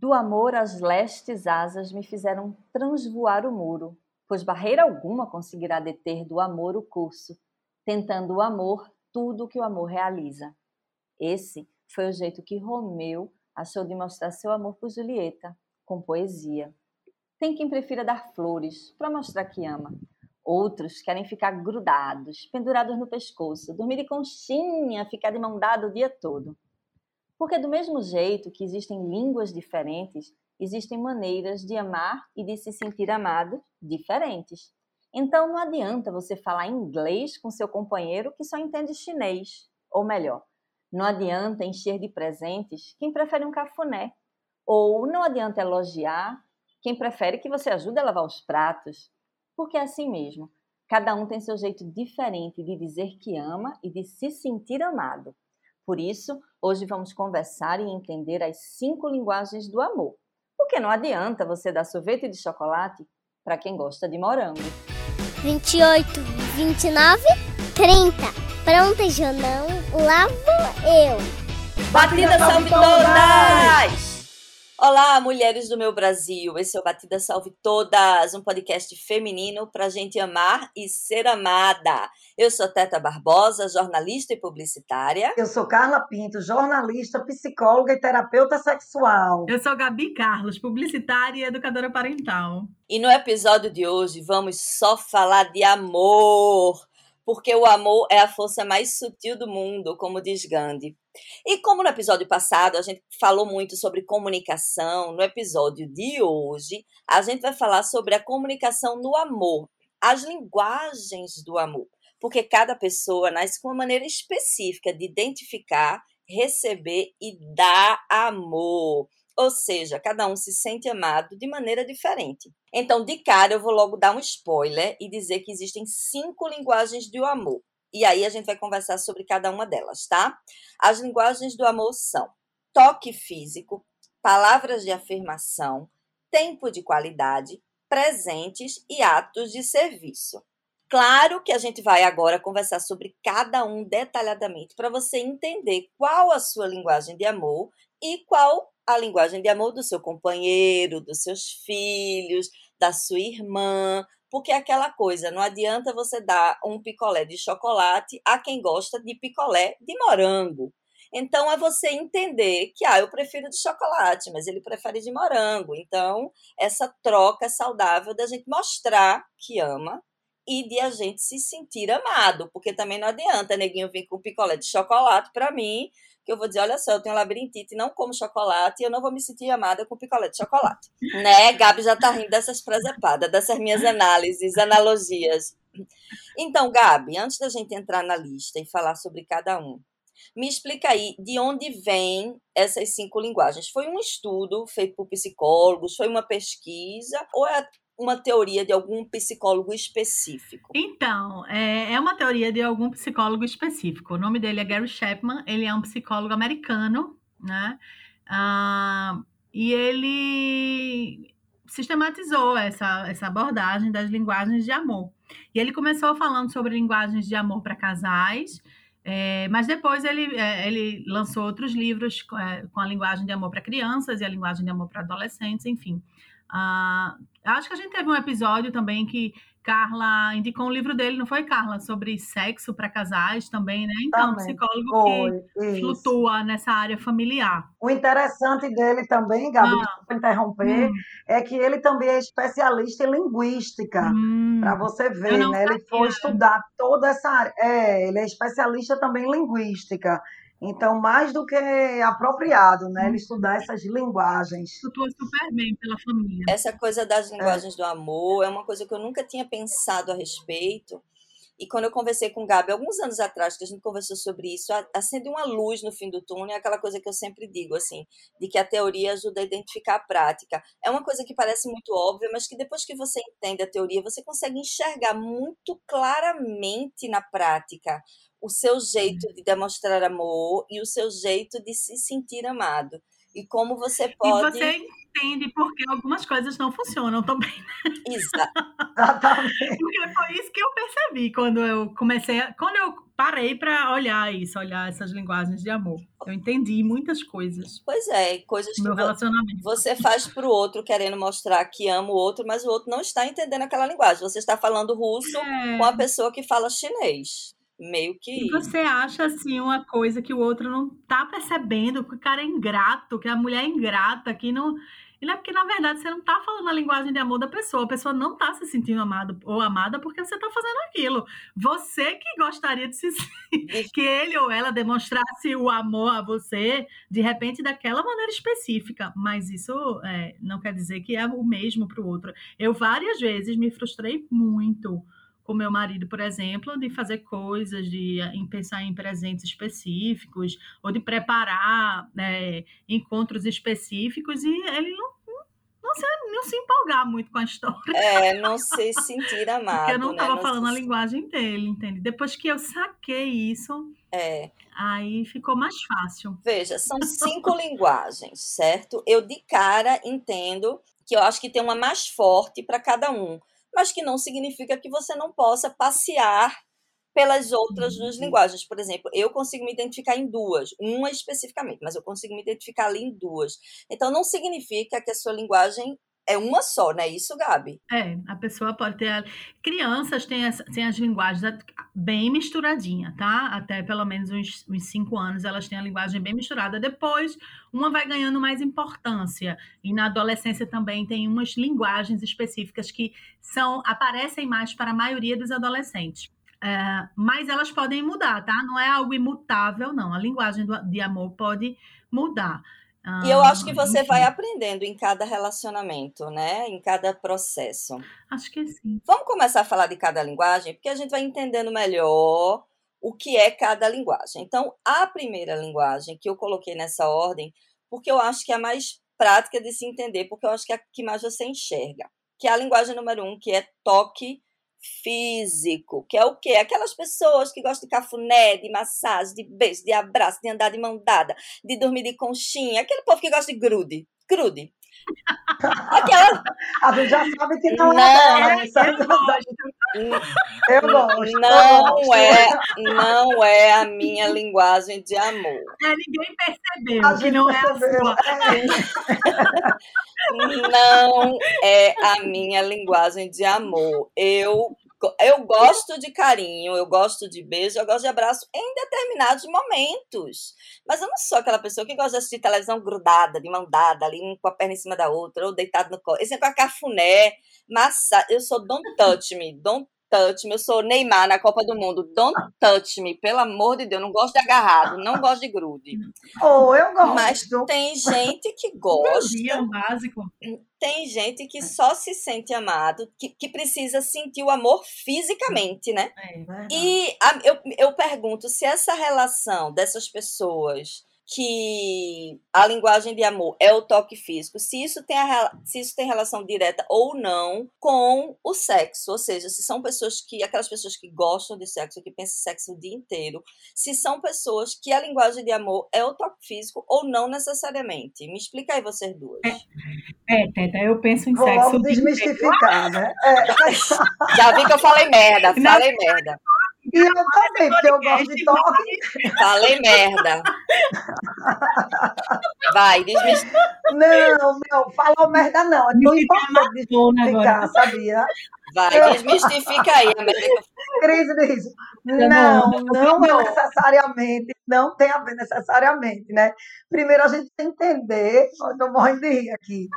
Do amor as lestes asas me fizeram transvoar o muro, pois barreira alguma conseguirá deter do amor o curso, tentando o amor tudo que o amor realiza. Esse foi o jeito que Romeu achou de mostrar seu amor por Julieta, com poesia. Tem quem prefira dar flores para mostrar que ama. Outros querem ficar grudados, pendurados no pescoço, dormir de conchinha, ficar de mão dada o dia todo. Porque, do mesmo jeito que existem línguas diferentes, existem maneiras de amar e de se sentir amado diferentes. Então, não adianta você falar inglês com seu companheiro que só entende chinês. Ou melhor, não adianta encher de presentes quem prefere um cafuné. Ou não adianta elogiar quem prefere que você ajude a lavar os pratos. Porque é assim mesmo. Cada um tem seu jeito diferente de dizer que ama e de se sentir amado. Por isso, hoje vamos conversar e entender as cinco linguagens do amor. Porque não adianta você dar sorvete de chocolate para quem gosta de morango. 28, 29, 30. Pronta, Jonão? Lá vou eu. Batida salve todas! Olá, mulheres do meu Brasil. Esse é o Batida Salve Todas, um podcast feminino para gente amar e ser amada. Eu sou Teta Barbosa, jornalista e publicitária. Eu sou Carla Pinto, jornalista, psicóloga e terapeuta sexual. Eu sou Gabi Carlos, publicitária e educadora parental. E no episódio de hoje vamos só falar de amor porque o amor é a força mais sutil do mundo, como diz Gandhi. E como no episódio passado a gente falou muito sobre comunicação, no episódio de hoje a gente vai falar sobre a comunicação no amor, as linguagens do amor, porque cada pessoa nasce com uma maneira específica de identificar, receber e dar amor. Ou seja, cada um se sente amado de maneira diferente. Então, de cara, eu vou logo dar um spoiler e dizer que existem cinco linguagens do amor. E aí a gente vai conversar sobre cada uma delas, tá? As linguagens do amor são toque físico, palavras de afirmação, tempo de qualidade, presentes e atos de serviço. Claro que a gente vai agora conversar sobre cada um detalhadamente para você entender qual a sua linguagem de amor e qual a linguagem de amor do seu companheiro, dos seus filhos, da sua irmã, porque é aquela coisa, não adianta você dar um picolé de chocolate a quem gosta de picolé de morango. Então é você entender que ah, eu prefiro de chocolate, mas ele prefere de morango. Então, essa troca saudável da gente mostrar que ama e de a gente se sentir amado, porque também não adianta neguinho vir com picolé de chocolate para mim que eu vou dizer, olha só, eu tenho labirintite, não como chocolate, e eu não vou me sentir amada com picolé de chocolate. né? Gabi já tá rindo dessas presepadas, dessas minhas análises, analogias. Então, Gabi, antes da gente entrar na lista e falar sobre cada um, me explica aí de onde vêm essas cinco linguagens. Foi um estudo feito por psicólogos? Foi uma pesquisa? Ou é uma teoria de algum psicólogo específico? Então, é, é uma teoria de algum psicólogo específico. O nome dele é Gary Chapman, ele é um psicólogo americano, né? Ah, e ele sistematizou essa, essa abordagem das linguagens de amor. E ele começou falando sobre linguagens de amor para casais, é, mas depois ele, é, ele lançou outros livros é, com a linguagem de amor para crianças e a linguagem de amor para adolescentes, enfim. Ah, acho que a gente teve um episódio também que Carla indicou um livro dele, não foi, Carla? Sobre sexo para casais também, né? Então, também. psicólogo foi, que isso. flutua nessa área familiar. O interessante dele também, Gabi, ah. interromper, hum. é que ele também é especialista em linguística, hum. para você ver, né? Ele foi estudar toda essa área. É, ele é especialista também em linguística. Então, mais do que apropriado, né? Ele estudar essas linguagens. Flutua super bem pela família. Essa coisa das linguagens é. do amor é uma coisa que eu nunca tinha pensado a respeito. E quando eu conversei com o Gabi, alguns anos atrás, que a gente conversou sobre isso, acende uma luz no fim do túnel, é aquela coisa que eu sempre digo, assim, de que a teoria ajuda a identificar a prática. É uma coisa que parece muito óbvia, mas que depois que você entende a teoria, você consegue enxergar muito claramente na prática o seu jeito de demonstrar amor e o seu jeito de se sentir amado. E como você pode. E você entende porque algumas coisas não funcionam também. Exatamente. porque foi isso que eu percebi quando eu comecei, a, quando eu parei para olhar isso, olhar essas linguagens de amor. Eu entendi muitas coisas. Pois é, coisas que relacionamento. você faz para o outro querendo mostrar que ama o outro, mas o outro não está entendendo aquela linguagem. Você está falando russo é. com a pessoa que fala chinês meio que. E você acha assim uma coisa que o outro não tá percebendo, que o cara é ingrato, que a mulher é ingrata, que não. E não é porque, na verdade, você não tá falando a linguagem de amor da pessoa. A pessoa não tá se sentindo amada ou amada porque você tá fazendo aquilo. Você que gostaria de se que ele ou ela demonstrasse o amor a você, de repente, daquela maneira específica. Mas isso é, não quer dizer que é o mesmo para o outro. Eu várias vezes me frustrei muito com meu marido, por exemplo, de fazer coisas, de em pensar em presentes específicos, ou de preparar né, encontros específicos, e ele não, não, se, não se empolgar muito com a história. É, não se sentir amado. Porque eu não estava né? falando se... a linguagem dele, entende? Depois que eu saquei isso, é. aí ficou mais fácil. Veja, são cinco linguagens, certo? Eu de cara entendo que eu acho que tem uma mais forte para cada um mas que não significa que você não possa passear pelas outras duas uhum. linguagens. Por exemplo, eu consigo me identificar em duas, uma especificamente, mas eu consigo me identificar ali em duas. Então, não significa que a sua linguagem é uma só, não é isso, Gabi? É, a pessoa pode ter. Crianças têm as, têm as linguagens bem misturadinha, tá? Até pelo menos uns, uns cinco anos elas têm a linguagem bem misturada. Depois, uma vai ganhando mais importância. E na adolescência também tem umas linguagens específicas que são aparecem mais para a maioria dos adolescentes. É, mas elas podem mudar, tá? Não é algo imutável, não. A linguagem do, de amor pode mudar. Ah, e eu acho que você enfim. vai aprendendo em cada relacionamento, né? Em cada processo. Acho que sim. Vamos começar a falar de cada linguagem, porque a gente vai entendendo melhor o que é cada linguagem. Então, a primeira linguagem que eu coloquei nessa ordem, porque eu acho que é a mais prática de se entender, porque eu acho que é a que mais você enxerga, que é a linguagem número um, que é toque físico, que é o quê? Aquelas pessoas que gostam de cafuné, de massagem, de beijo, de abraço, de andar de mão dada, de dormir de conchinha, aquele povo que gosta de grude, grude. Aquela... A gente já sabe que não, não é né? Eu gosto. Não é, não é a minha linguagem de amor. É, ninguém percebeu a que não percebeu. é a sua. Não é a minha linguagem de amor. Eu eu gosto de carinho, eu gosto de beijo, eu gosto de abraço em determinados momentos. Mas eu não sou aquela pessoa que gosta de assistir televisão grudada, de mão dada, ali com a perna em cima da outra, ou deitado no colo. Esse é com a cafuné, massa. Eu sou don't touch me, don't touch me. Eu sou Neymar na Copa do Mundo. Don't touch me, pelo amor de Deus. Não gosto de agarrado, não gosto de grude. Oh, eu gosto. Mas tem gente que gosta. É básico. Tem gente que só se sente amado, que, que precisa sentir o amor fisicamente, né? É, e a, eu, eu pergunto se essa relação dessas pessoas que a linguagem de amor é o toque físico, se isso tem, a, se isso tem relação direta ou não com o sexo, ou seja, se são pessoas que, aquelas pessoas que gostam de sexo, que pensam em sexo o dia inteiro, se são pessoas que a linguagem de amor é o toque físico ou não necessariamente. Me explica aí vocês duas. É, é Teta, eu penso em Vou sexo. Vamos desmistificar, né? É. Já vi que eu falei merda, falei não, merda. E eu também, porque eu gosto de toque. Falei merda. Vai, diz Não, não, falou merda não. É tão importante desmistificar, sabia? Vai, desmistifica aí, América. Cris diz, não, não é necessariamente, não tem a ver necessariamente, né? Primeiro a gente tem que entender, eu estou morrendo de rir aqui,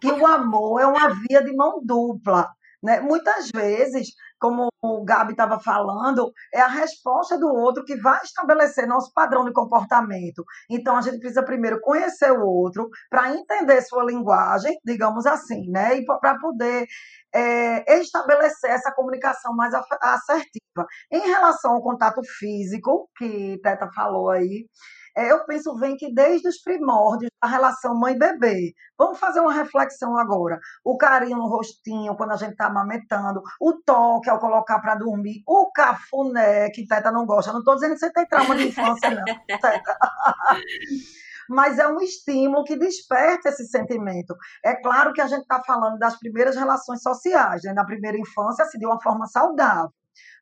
que o amor é uma via de mão dupla. Né? Muitas vezes como o Gabi estava falando, é a resposta do outro que vai estabelecer nosso padrão de comportamento. Então, a gente precisa primeiro conhecer o outro para entender sua linguagem, digamos assim, né? E para poder é, estabelecer essa comunicação mais assertiva. Em relação ao contato físico, que Teta falou aí, eu penso, vem que desde os primórdios da relação mãe-bebê. Vamos fazer uma reflexão agora. O carinho no rostinho, quando a gente está amamentando, o toque ao colocar para dormir, o cafuné, que Teta não gosta. Não estou dizendo que você tem trauma de infância, não, Teta. mas é um estímulo que desperta esse sentimento. É claro que a gente está falando das primeiras relações sociais, né? na primeira infância, assim, de uma forma saudável.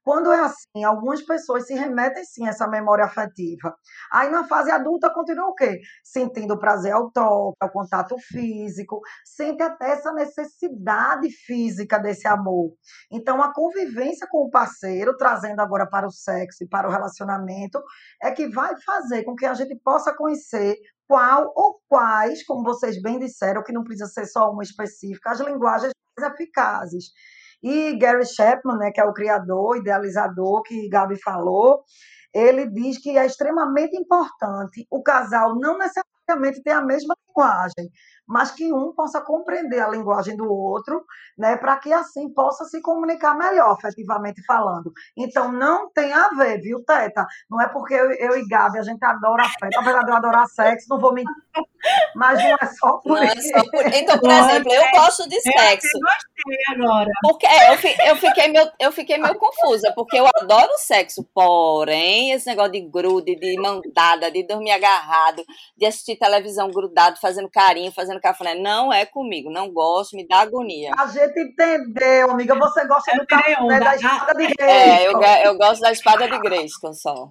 Quando é assim, algumas pessoas se remetem sim a essa memória afetiva. Aí na fase adulta continua o quê? Sentindo prazer ao toque, ao contato físico, sente até essa necessidade física desse amor. Então a convivência com o parceiro, trazendo agora para o sexo e para o relacionamento, é que vai fazer com que a gente possa conhecer qual ou quais, como vocês bem disseram, que não precisa ser só uma específica, as linguagens mais eficazes. E Gary Chapman, né, que é o criador, idealizador que Gabi falou, ele diz que é extremamente importante o casal não necessariamente ter a mesma linguagem, mas que um possa compreender a linguagem do outro, né, para que assim possa se comunicar melhor, afetivamente falando. Então não tem a ver, viu, Teta? Não é porque eu, eu e Gabi a gente adora afeto, apesar de eu adorar sexo, não vou mentir. Mas não é só por não isso. É só por... Então, por exemplo, eu gosto de sexo. Eu gostei agora. Porque é, eu, eu, fiquei meio, eu fiquei meio confusa, porque eu adoro sexo, porém, esse negócio de grude, de mandada, de dormir agarrado, de assistir televisão grudado, fazendo carinho, fazendo fazendo cafuné. Não é comigo, não gosto, me dá agonia. A gente entendeu, amiga. Você gosta do cafuné da espada de Grayskull. É, eu, eu gosto da espada de Grayskull só.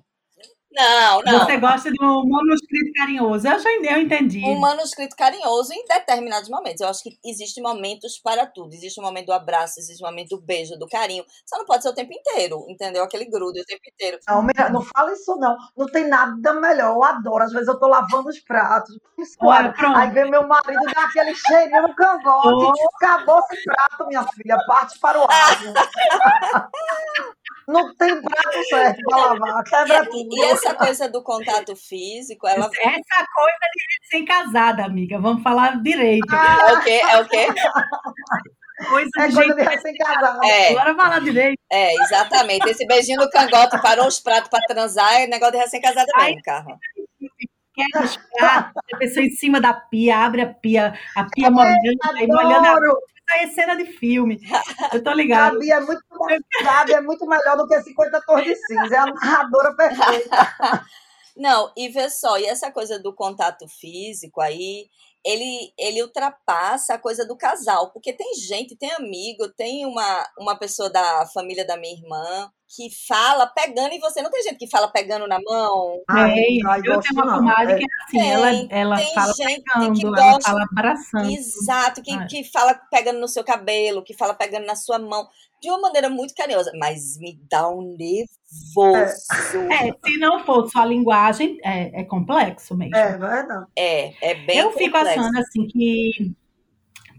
Não, não. Você gosta de um manuscrito carinhoso. Eu já eu entendi. Um manuscrito carinhoso em determinados momentos. Eu acho que existem momentos para tudo. Existe o um momento do abraço, existe o um momento do beijo, do carinho. Só não pode ser o tempo inteiro, entendeu? Aquele grudo o tempo inteiro. Não, não fala isso, não. Não tem nada melhor. Eu adoro. Às vezes eu tô lavando os pratos. Olha, aí vem meu marido dá aquele cheirinho no cangote. Oh. Acabou esse prato, minha filha. Parte para o ar. não tem prato certo para lavar, quebra tudo. E essa coisa do contato físico, ela. Essa coisa de ser casada, amiga, vamos falar direito. Ah. É o quê? É o quê? Coisa é de coisa de recém-casado. É. Bora falar direito. É, exatamente. Esse beijinho no cangote, parou os pratos para transar, é negócio de recém-casada mesmo, carro quebra os pratos, a pessoa em cima da pia, abre a pia, a pia molhando, molhando a Isso é cena de filme. Eu tô ligado. Gabi é muito, Gabi é muito melhor do que 50 tons de cinza. É a narradora perfeita. Não, e vê só, e essa coisa do contato físico aí, ele, ele ultrapassa a coisa do casal, porque tem gente, tem amigo, tem uma, uma pessoa da família da minha irmã que fala pegando em você. Não tem gente que fala pegando na mão? Tem, ai, eu tenho uma comadre que é assim, tem, ela, ela tem fala gente pegando, que gosta, ela fala abraçando. Exato, que, que fala pegando no seu cabelo, que fala pegando na sua mão, de uma maneira muito carinhosa, mas me dá um nervoso. É, se não for só a linguagem, é, é complexo mesmo. É verdade. É, é bem Eu complexo. fico achando assim que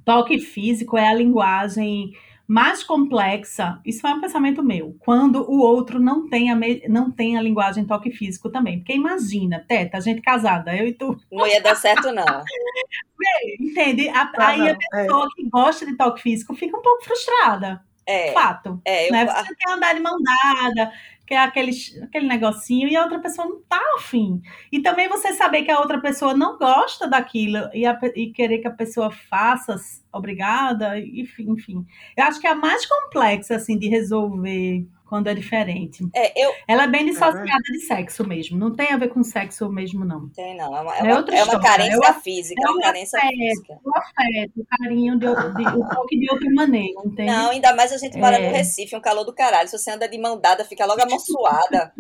toque físico é a linguagem mais complexa, isso é um pensamento meu, quando o outro não tem a, me, não tem a linguagem toque físico também. Porque imagina, Teta, a gente casada, eu e tu. Não ia dar certo, não. Entende? A, ah, aí não, a é. pessoa é. que gosta de toque físico fica um pouco frustrada. É. Fato. É, eu... né? Você quer andar de mão dada, quer aquele, aquele negocinho, e a outra pessoa não tá afim. E também você saber que a outra pessoa não gosta daquilo e, a, e querer que a pessoa faça, obrigada, enfim, enfim. Eu acho que é a mais complexa, assim, de resolver quando é diferente. É, eu... Ela é bem é dissociada de sexo mesmo. Não tem a ver com sexo mesmo, não. Tem, não. É uma, é uma, é uma carência física. É uma carência afeto, física. O afeto, o carinho, de, de, o toque de outra maneira, entende? Não, ainda mais a gente mora no Recife, um calor do caralho. Se você anda de mão dada, fica logo amonçoada.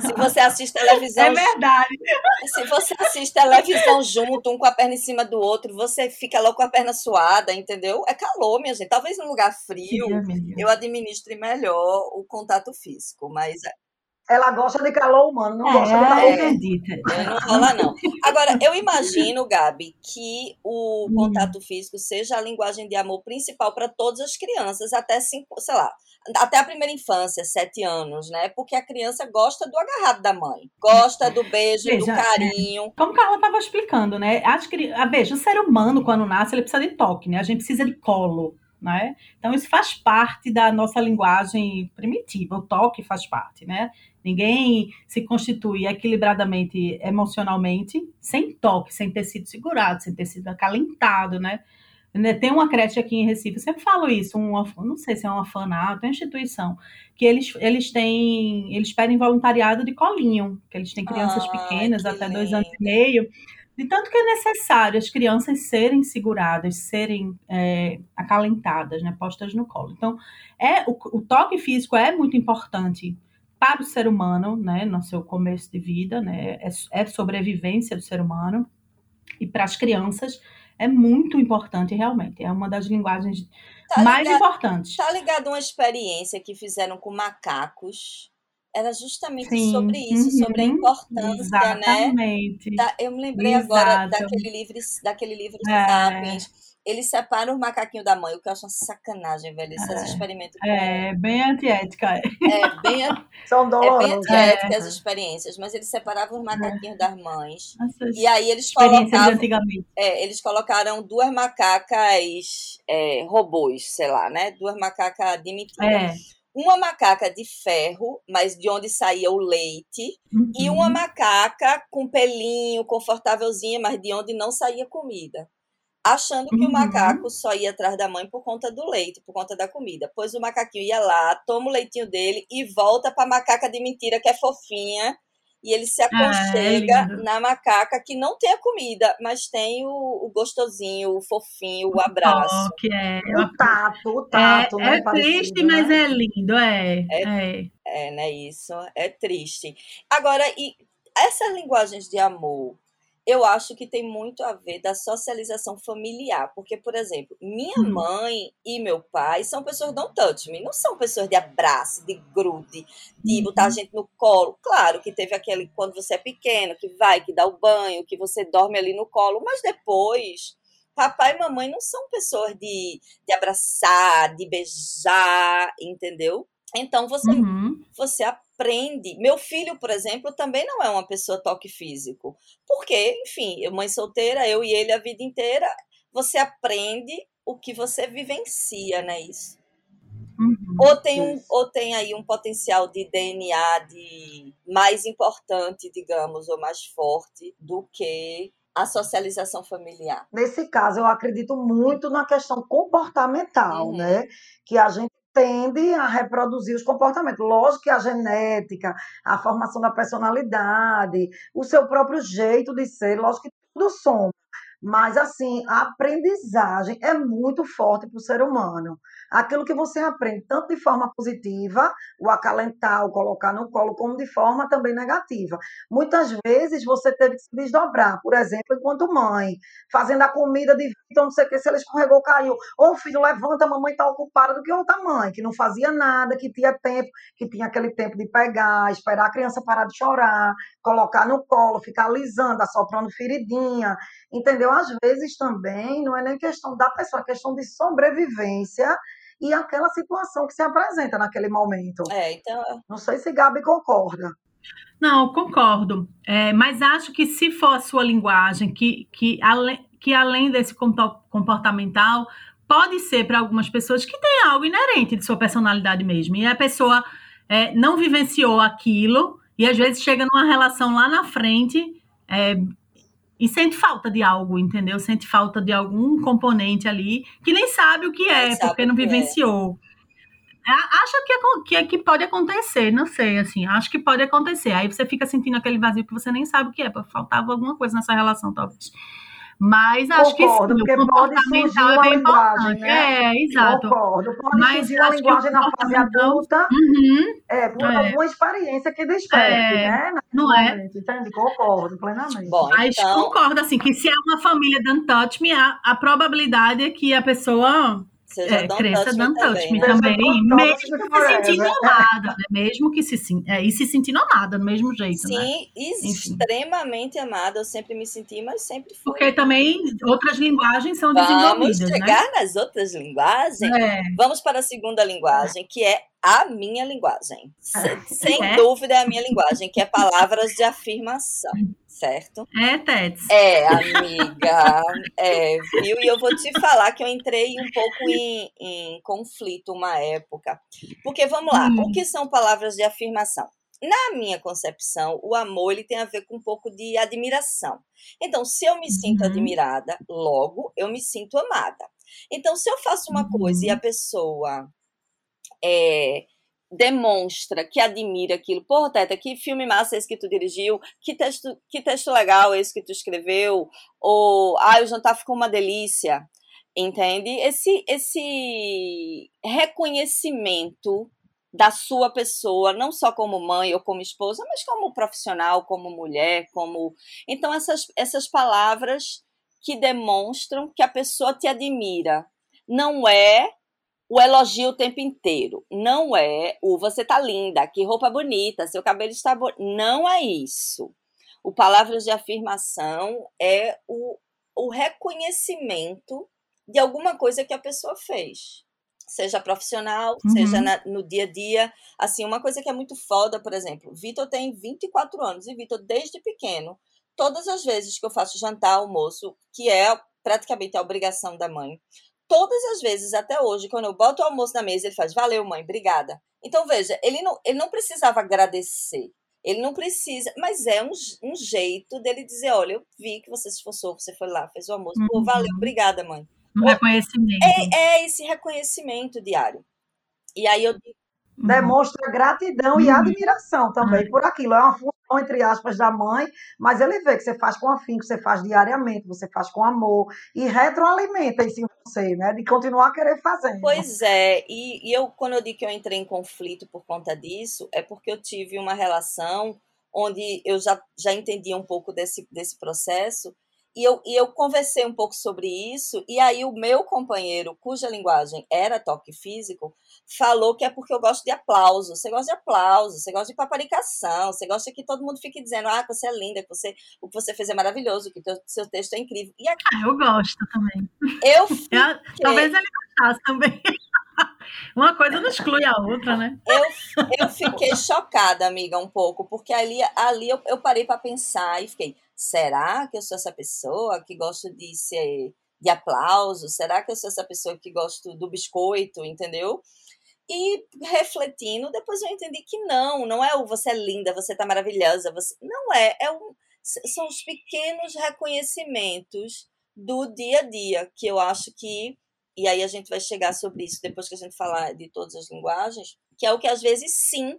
Se você assiste televisão. É verdade. Se você assiste televisão junto, um com a perna em cima do outro, você fica logo com a perna suada, entendeu? É calor, minha gente. Talvez num lugar frio eu administre melhor o contato físico, mas. É Ela gosta de calor humano, não é, gosta de calor é, Não rola, não. Agora, eu imagino, Gabi, que o hum. contato físico seja a linguagem de amor principal para todas as crianças, até cinco, sei lá, até a primeira infância, sete anos, né? Porque a criança gosta do agarrado da mãe, gosta do beijo, Veja, do carinho. É, como Carla estava explicando, né? Acho que, a, veja, o ser humano, quando nasce, ele precisa de toque, né? A gente precisa de colo. Né? Então, isso faz parte da nossa linguagem primitiva, o toque faz parte, né? Ninguém se constitui equilibradamente emocionalmente sem toque, sem ter sido segurado, sem ter sido acalentado, né? Né? Tem uma creche aqui em Recife, eu sempre falo isso, um, não sei se é um orfanato, é uma instituição, que eles, eles têm, eles pedem voluntariado de colinho, que eles têm crianças ah, pequenas, até lindo. dois anos e meio, de tanto que é necessário as crianças serem seguradas, serem é, acalentadas, né, postas no colo. Então, é o, o, toque físico é muito importante para o ser humano, né, no seu começo de vida, né, é, é sobrevivência do ser humano, e para as crianças é muito importante, realmente. É uma das linguagens tá mais ligado, importantes. Tá ligado a uma experiência que fizeram com macacos? Era justamente Sim, sobre isso, uhum, sobre a importância, né? exatamente. né? eu me lembrei Exato. agora daquele livro, daquele livro é. Sapiens eles separam o macaquinho da mãe, o que eu acho uma sacanagem, velho. Esses é, experimentos. É, bem antiética. É, é bem, São dolorosos. É bem antiética é. as experiências, mas eles separavam os macaquinhos é. das mães. Essas e aí eles colocavam. Antigamente. É, eles colocaram duas macacas é, robôs, sei lá, né? Duas macacas de mentira. É. Uma macaca de ferro, mas de onde saía o leite, uhum. e uma macaca com pelinho, confortávelzinha, mas de onde não saía comida achando que uhum. o macaco só ia atrás da mãe por conta do leite, por conta da comida. Pois o macaquinho ia lá, toma o leitinho dele e volta para a macaca de mentira, que é fofinha, e ele se aconchega ah, é na macaca que não tem a comida, mas tem o, o gostosinho, o fofinho, o abraço. Oh, que é... O tato, o tato. É, né, é triste, né? mas é lindo, é, é. É, é né, isso. É triste. Agora, e essas linguagens de amor, eu acho que tem muito a ver da socialização familiar. Porque, por exemplo, minha hum. mãe e meu pai são pessoas don't touch me, não são pessoas de abraço, de grude, de botar a uhum. gente no colo. Claro que teve aquele quando você é pequeno, que vai, que dá o banho, que você dorme ali no colo, mas depois papai e mamãe não são pessoas de, de abraçar, de beijar, entendeu? Então você, uhum. você aprende. Meu filho, por exemplo, também não é uma pessoa toque físico. Porque, enfim, eu mãe solteira, eu e ele a vida inteira, você aprende o que você vivencia, né? Isso. Uhum, ou, tem um, ou tem aí um potencial de DNA de mais importante, digamos, ou mais forte do que a socialização familiar? Nesse caso, eu acredito muito na questão comportamental, uhum. né? Que a gente tende a reproduzir os comportamentos. Lógico que a genética, a formação da personalidade, o seu próprio jeito de ser, lógico que tudo soma. Mas, assim, a aprendizagem é muito forte para o ser humano aquilo que você aprende, tanto de forma positiva, o acalentar, o colocar no colo, como de forma também negativa. Muitas vezes você teve que se desdobrar, por exemplo, enquanto mãe, fazendo a comida de então não sei o que, se ela escorregou, caiu. Ou filho, levanta, a mamãe está ocupada do que outra mãe, que não fazia nada, que tinha tempo, que tinha aquele tempo de pegar, esperar a criança parar de chorar, colocar no colo, ficar alisando, assoprando feridinha, entendeu? Às vezes também não é nem questão da pessoa, é questão de sobrevivência e aquela situação que se apresenta naquele momento. É, então. Não sei se Gabi concorda. Não, concordo. É, mas acho que se for a sua linguagem, que, que, ale, que além desse comportamental, pode ser para algumas pessoas que tem algo inerente de sua personalidade mesmo. E a pessoa é, não vivenciou aquilo, e às vezes chega numa relação lá na frente é, e sente falta de algo, entendeu? Sente falta de algum componente ali que nem sabe o que é, porque não é. vivenciou. É. Acho que, é, que, é, que pode acontecer, não sei, assim, acho que pode acontecer. Aí você fica sentindo aquele vazio que você nem sabe o que é, faltava alguma coisa nessa relação, talvez. Mas acho Concordo, que sim, o comportamental é bem importante. Né? É, exato. Concordo. Pode Mas surgir uma linguagem na fase adulta uhum, é, por é. alguma experiência que desperte, é, né? Não é? Entende? Concordo plenamente. Bom, Mas então... concordo, assim, que se é uma família dando touch me, a, a probabilidade é que a pessoa seja é, cresça dando touch me também, né? mesmo se sentindo amada, né? mesmo que se é, e se sentindo amada do mesmo jeito, Sim, né? extremamente amada, eu sempre me senti, mas sempre fui. Porque também outras linguagens são Vamos desenvolvidas, Vamos chegar né? nas outras linguagens? É. Vamos para a segunda linguagem, que é a minha linguagem. Sem é? dúvida é a minha linguagem, que é palavras de afirmação certo? É, Tets. É, amiga. é, viu? E eu vou te falar que eu entrei um pouco em, em conflito uma época. Porque, vamos lá, hum. o que são palavras de afirmação? Na minha concepção, o amor ele tem a ver com um pouco de admiração. Então, se eu me sinto uhum. admirada, logo eu me sinto amada. Então, se eu faço uma coisa e a uhum. pessoa é, demonstra que admira aquilo, porra, Teta, que filme massa esse que tu dirigiu, que texto, que texto legal esse que tu escreveu, ou, ah, o jantar ficou uma delícia, entende? Esse, esse reconhecimento da sua pessoa, não só como mãe ou como esposa, mas como profissional, como mulher, como. Então, essas, essas palavras que demonstram que a pessoa te admira. Não é o elogio o tempo inteiro. Não é o você tá linda, que roupa bonita, seu cabelo está bonito. Não é isso. O palavras de afirmação é o, o reconhecimento de alguma coisa que a pessoa fez seja profissional, uhum. seja na, no dia a dia. Assim, uma coisa que é muito foda, por exemplo, Vitor tem 24 anos e Vitor, desde pequeno, todas as vezes que eu faço jantar, almoço, que é praticamente a obrigação da mãe, todas as vezes até hoje, quando eu boto o almoço na mesa, ele faz: Valeu, mãe, obrigada. Então, veja, ele não, ele não precisava agradecer. Ele não precisa, mas é um, um jeito dele dizer: olha, eu vi que você se esforçou, você foi lá, fez o almoço. Pô, valeu, uhum. obrigada, mãe. Um reconhecimento. É, é esse reconhecimento diário. E aí eu digo, demonstra gratidão uhum. e admiração também uhum. por aquilo. É uma função, entre aspas, da mãe, mas ele vê que você faz com afinco, você faz diariamente, você faz com amor e retroalimenta isso em você, né? De continuar a querer fazer. Pois é, e, e eu, quando eu digo que eu entrei em conflito por conta disso, é porque eu tive uma relação onde eu já, já entendi um pouco desse, desse processo e eu, e eu conversei um pouco sobre isso, e aí o meu companheiro, cuja linguagem era toque físico, falou que é porque eu gosto de aplauso. Você gosta de aplauso, você gosta de paparicação, você gosta que todo mundo fique dizendo, ah, você é linda, que você, o que você fez é maravilhoso, que o seu texto é incrível. E aqui, ah, eu gosto também. Eu fiquei... Talvez ele gostasse também. Uma coisa não exclui a outra, né? Eu, eu fiquei chocada, amiga, um pouco, porque ali, ali eu, eu parei para pensar e fiquei será que eu sou essa pessoa que gosto de ser de aplauso? Será que eu sou essa pessoa que gosto do biscoito, entendeu? E refletindo, depois eu entendi que não, não é o você é linda, você tá maravilhosa, você não é, é um, são os pequenos reconhecimentos do dia a dia que eu acho que e aí a gente vai chegar sobre isso depois que a gente falar de todas as linguagens, que é o que às vezes sim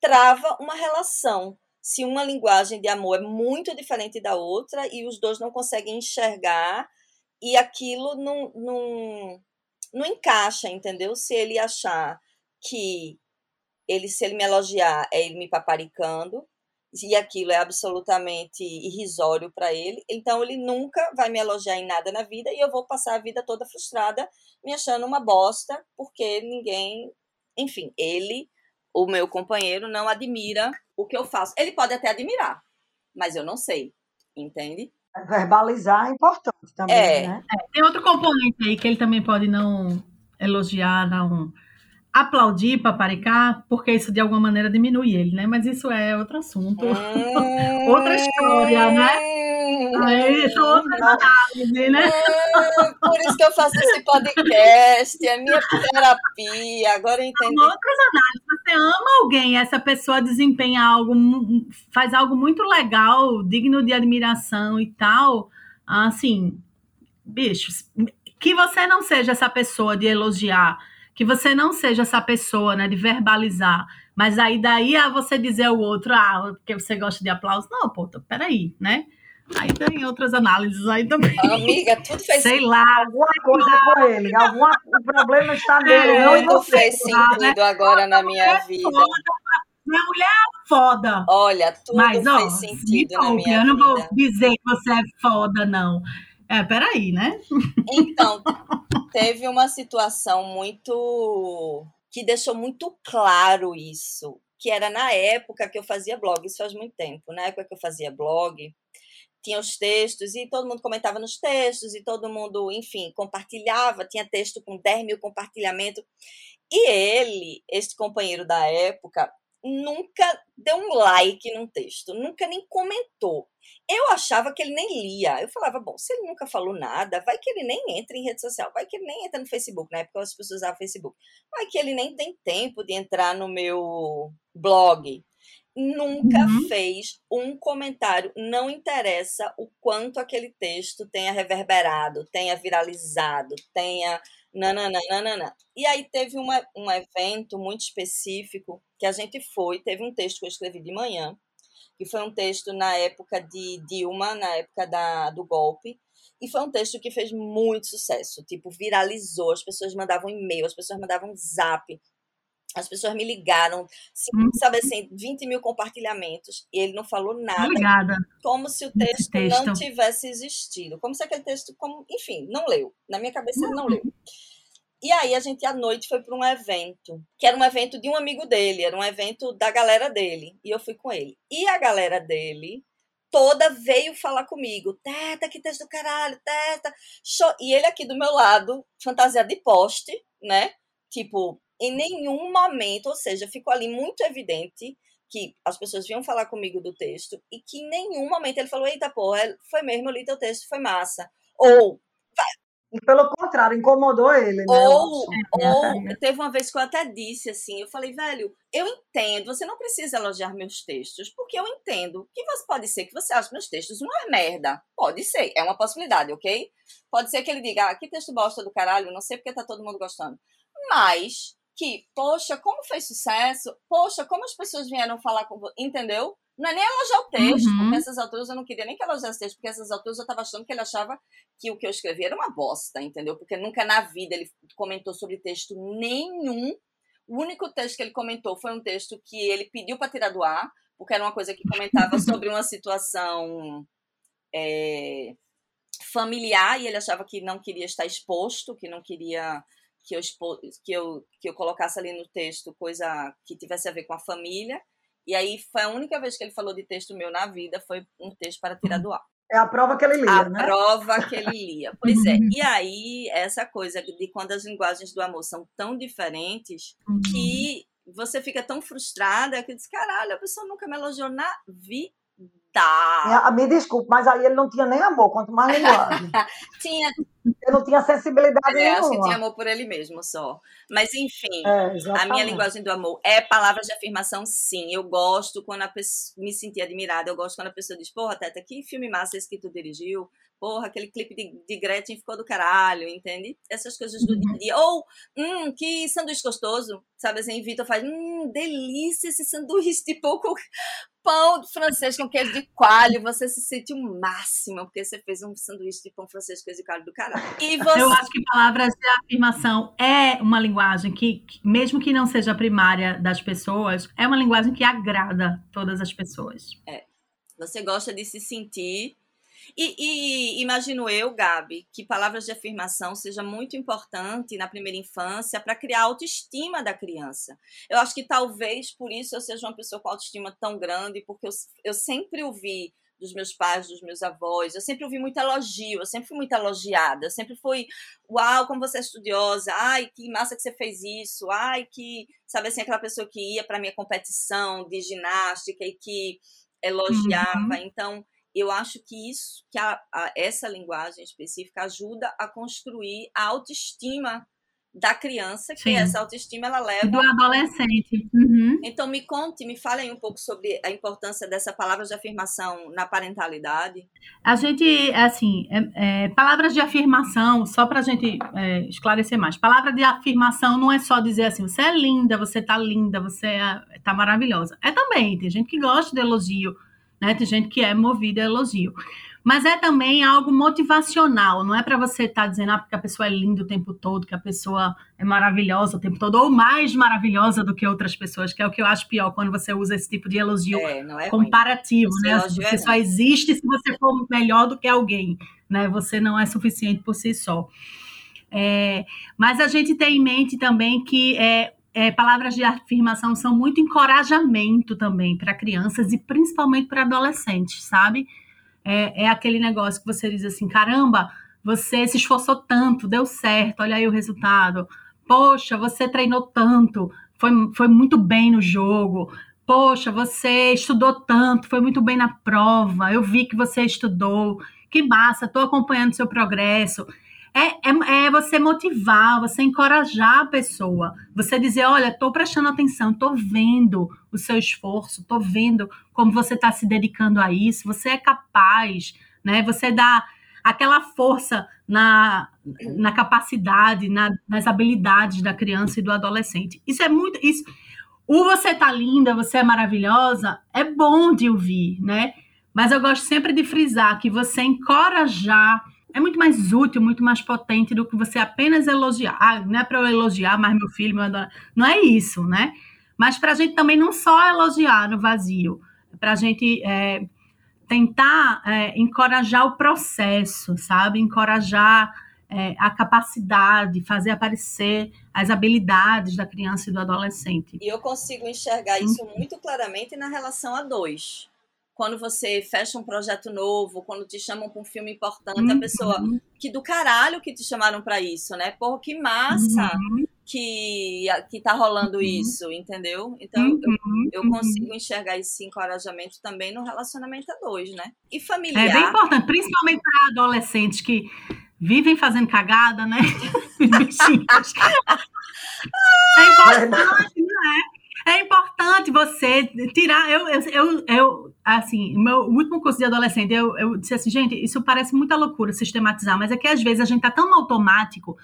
trava uma relação se uma linguagem de amor é muito diferente da outra e os dois não conseguem enxergar e aquilo não, não, não encaixa, entendeu? Se ele achar que ele, se ele me elogiar, é ele me paparicando, e aquilo é absolutamente irrisório para ele, então ele nunca vai me elogiar em nada na vida e eu vou passar a vida toda frustrada, me achando uma bosta, porque ninguém, enfim, ele o meu companheiro não admira o que eu faço. Ele pode até admirar, mas eu não sei, entende? Verbalizar é importante também, é. né? É, tem outro componente aí que ele também pode não elogiar, não aplaudir, paparicar, porque isso de alguma maneira diminui ele, né? Mas isso é outro assunto, outra história, né? Aí, são outras análises, né? Hum, por isso que eu faço esse podcast, é minha terapia, agora eu entendi. São outras análises, você ama alguém, essa pessoa desempenha algo, faz algo muito legal, digno de admiração e tal, assim, bichos, que você não seja essa pessoa de elogiar, que você não seja essa pessoa, né, de verbalizar. Mas aí daí a você dizer ao outro, ah, porque você gosta de aplauso. Não, pô, peraí, né? Aí tem outras análises aí também. Amiga, tudo fez Sei lá. Alguma coisa com ele. Alguma, o problema está nele, é, não você. fez sentido agora na minha vida. Minha mulher é foda. Olha, tudo Mas, ó, fez sentido na minha vida. Eu não vou dizer que você é foda, não. É, peraí, né? Então, teve uma situação muito. que deixou muito claro isso. Que era na época que eu fazia blog, isso faz muito tempo. Na época que eu fazia blog, tinha os textos e todo mundo comentava nos textos e todo mundo, enfim, compartilhava, tinha texto com 10 mil compartilhamentos. E ele, este companheiro da época, nunca deu um like num texto, nunca nem comentou. Eu achava que ele nem lia. Eu falava, bom, se ele nunca falou nada, vai que ele nem entra em rede social, vai que ele nem entra no Facebook, na época as pessoas usavam Facebook, vai que ele nem tem tempo de entrar no meu blog. nunca uhum. fez um comentário. Não interessa o quanto aquele texto tenha reverberado, tenha viralizado, tenha. Nananana. E aí teve uma, um evento muito específico que a gente foi, teve um texto que eu escrevi de manhã, que foi um texto na época de Dilma, na época da, do golpe, e foi um texto que fez muito sucesso, tipo, viralizou, as pessoas mandavam e-mail, as pessoas mandavam zap, as pessoas me ligaram, hum. sabe assim, 20 mil compartilhamentos, e ele não falou nada. Obrigada. Como se o texto, texto, não tivesse existido. Como se aquele texto, como, enfim, não leu. Na minha cabeça, ele não leu. E aí a gente, à noite, foi para um evento, que era um evento de um amigo dele, era um evento da galera dele. E eu fui com ele. E a galera dele toda veio falar comigo. Teta, que texto do caralho, teta. Show. E ele aqui do meu lado, fantasiado de poste, né? Tipo, em nenhum momento, ou seja, ficou ali muito evidente que as pessoas vinham falar comigo do texto e que em nenhum momento ele falou: Eita porra, foi mesmo, eu li teu texto, foi massa. Ou. Pelo contrário, incomodou ele, né? Ou, ou teve uma vez que eu até disse assim: eu falei, velho, eu entendo, você não precisa elogiar meus textos, porque eu entendo que você, pode ser que você ache meus textos uma merda. Pode ser, é uma possibilidade, ok? Pode ser que ele diga, ah, que texto bosta do caralho, não sei porque tá todo mundo gostando. Mas que, poxa, como fez sucesso, poxa, como as pessoas vieram falar com você, entendeu? Não é nem elogiar o texto, uhum. porque essas alturas eu não queria nem que elogiasse o texto, porque essas alturas eu estava achando que ele achava que o que eu escrevi era uma bosta, entendeu? Porque nunca na vida ele comentou sobre texto nenhum. O único texto que ele comentou foi um texto que ele pediu para tirar do ar, porque era uma coisa que comentava sobre uma situação é, familiar e ele achava que não queria estar exposto, que não queria que eu, que eu, que eu colocasse ali no texto coisa que tivesse a ver com a família. E aí foi a única vez que ele falou de texto meu na vida, foi um texto para tirar do ar. É a prova que ele lia, a né? A prova que ele lia. Pois é. E aí, essa coisa de quando as linguagens do amor são tão diferentes uhum. que você fica tão frustrada que diz, caralho, a pessoa nunca me elogiou na vida Tá. Me desculpe, mas aí ele não tinha nem amor, quanto mais linguagem. tinha. Eu não tinha sensibilidade é, Acho que tinha amor por ele mesmo só. Mas, enfim, é, a minha linguagem do amor é palavras de afirmação, sim. Eu gosto quando a pessoa me sentir admirada. Eu gosto quando a pessoa diz, porra, Teta, que filme massa esse que tu dirigiu porra, aquele clipe de, de Gretchen ficou do caralho, entende? Essas coisas do dia a dia. Ou, hum, que sanduíche gostoso, sabe assim, Vitor faz, hum, delícia esse sanduíche de pouco pão francês com queijo de coalho, você se sente o máximo, porque você fez um sanduíche de pão francês com queijo de coalho do caralho. E você... Eu acho que palavras de afirmação é uma linguagem que, mesmo que não seja primária das pessoas, é uma linguagem que agrada todas as pessoas. É. Você gosta de se sentir e, e, imagino eu, Gabi, que palavras de afirmação seja muito importante na primeira infância para criar a autoestima da criança. Eu acho que talvez por isso eu seja uma pessoa com autoestima tão grande, porque eu, eu sempre ouvi dos meus pais, dos meus avós. Eu sempre ouvi muito elogio, eu sempre fui muito elogiada. Eu sempre fui, uau, como você é estudiosa. Ai, que massa que você fez isso. Ai, que, sabe assim, aquela pessoa que ia para minha competição de ginástica e que elogiava. Uhum. Então, eu acho que isso, que a, a, essa linguagem específica ajuda a construir a autoestima da criança, que Sim. essa autoestima ela leva do adolescente. Uhum. Então me conte, me fale aí um pouco sobre a importância dessa palavra de afirmação na parentalidade. A gente, assim, é, é, palavras de afirmação, só para a gente é, esclarecer mais. Palavra de afirmação não é só dizer assim, você é linda, você tá linda, você é, tá maravilhosa. É também, tem gente que gosta de elogio né? Tem gente que é movida a elogio. Mas é também algo motivacional, não é para você estar tá dizendo ah, porque a pessoa é linda o tempo todo, que a pessoa é maravilhosa o tempo todo, ou mais maravilhosa do que outras pessoas, que é o que eu acho pior quando você usa esse tipo de elogio é, é comparativo, né? Você é só existe se você for melhor do que alguém, né? Você não é suficiente por si só. É, mas a gente tem em mente também que é, é, palavras de afirmação são muito encorajamento também para crianças e principalmente para adolescentes, sabe? É, é, aquele negócio que você diz assim: caramba, você se esforçou tanto, deu certo, olha aí o resultado. Poxa, você treinou tanto, foi, foi muito bem no jogo. Poxa, você estudou tanto, foi muito bem na prova. Eu vi que você estudou. Que massa, estou acompanhando seu progresso. É, é, é, você motivar, você encorajar a pessoa. Você dizer, olha, estou prestando atenção, estou vendo o seu esforço, estou vendo como você está se dedicando a isso, você é capaz, né? Você dá aquela força na, na capacidade, na, nas habilidades da criança e do adolescente. Isso é muito. Isso, o você tá linda, você é maravilhosa, é bom de ouvir, né? Mas eu gosto sempre de frisar que você encorajar é muito mais útil, muito mais potente do que você apenas elogiar. Ah, não é para eu elogiar mais meu filho, meu não é isso, né? Mas para a gente também não só elogiar no vazio, para a gente é, tentar é, encorajar o processo, sabe? Encorajar é, a capacidade, fazer aparecer as habilidades da criança e do adolescente. E eu consigo enxergar isso muito claramente na relação a dois. Quando você fecha um projeto novo, quando te chamam para um filme importante, uhum. a pessoa que do caralho que te chamaram para isso, né? Porra, que massa! Uhum que, que tá rolando uhum. isso, entendeu? Então uhum. eu, eu, consigo enxergar esse encorajamento também no relacionamento a dois, né? E familiar. É bem importante, principalmente para adolescentes que vivem fazendo cagada, né? é importante, né? É importante você tirar. Eu, eu, eu, assim, meu último curso de adolescente, eu, eu disse assim, gente, isso parece muita loucura sistematizar, mas é que às vezes a gente tá tão automático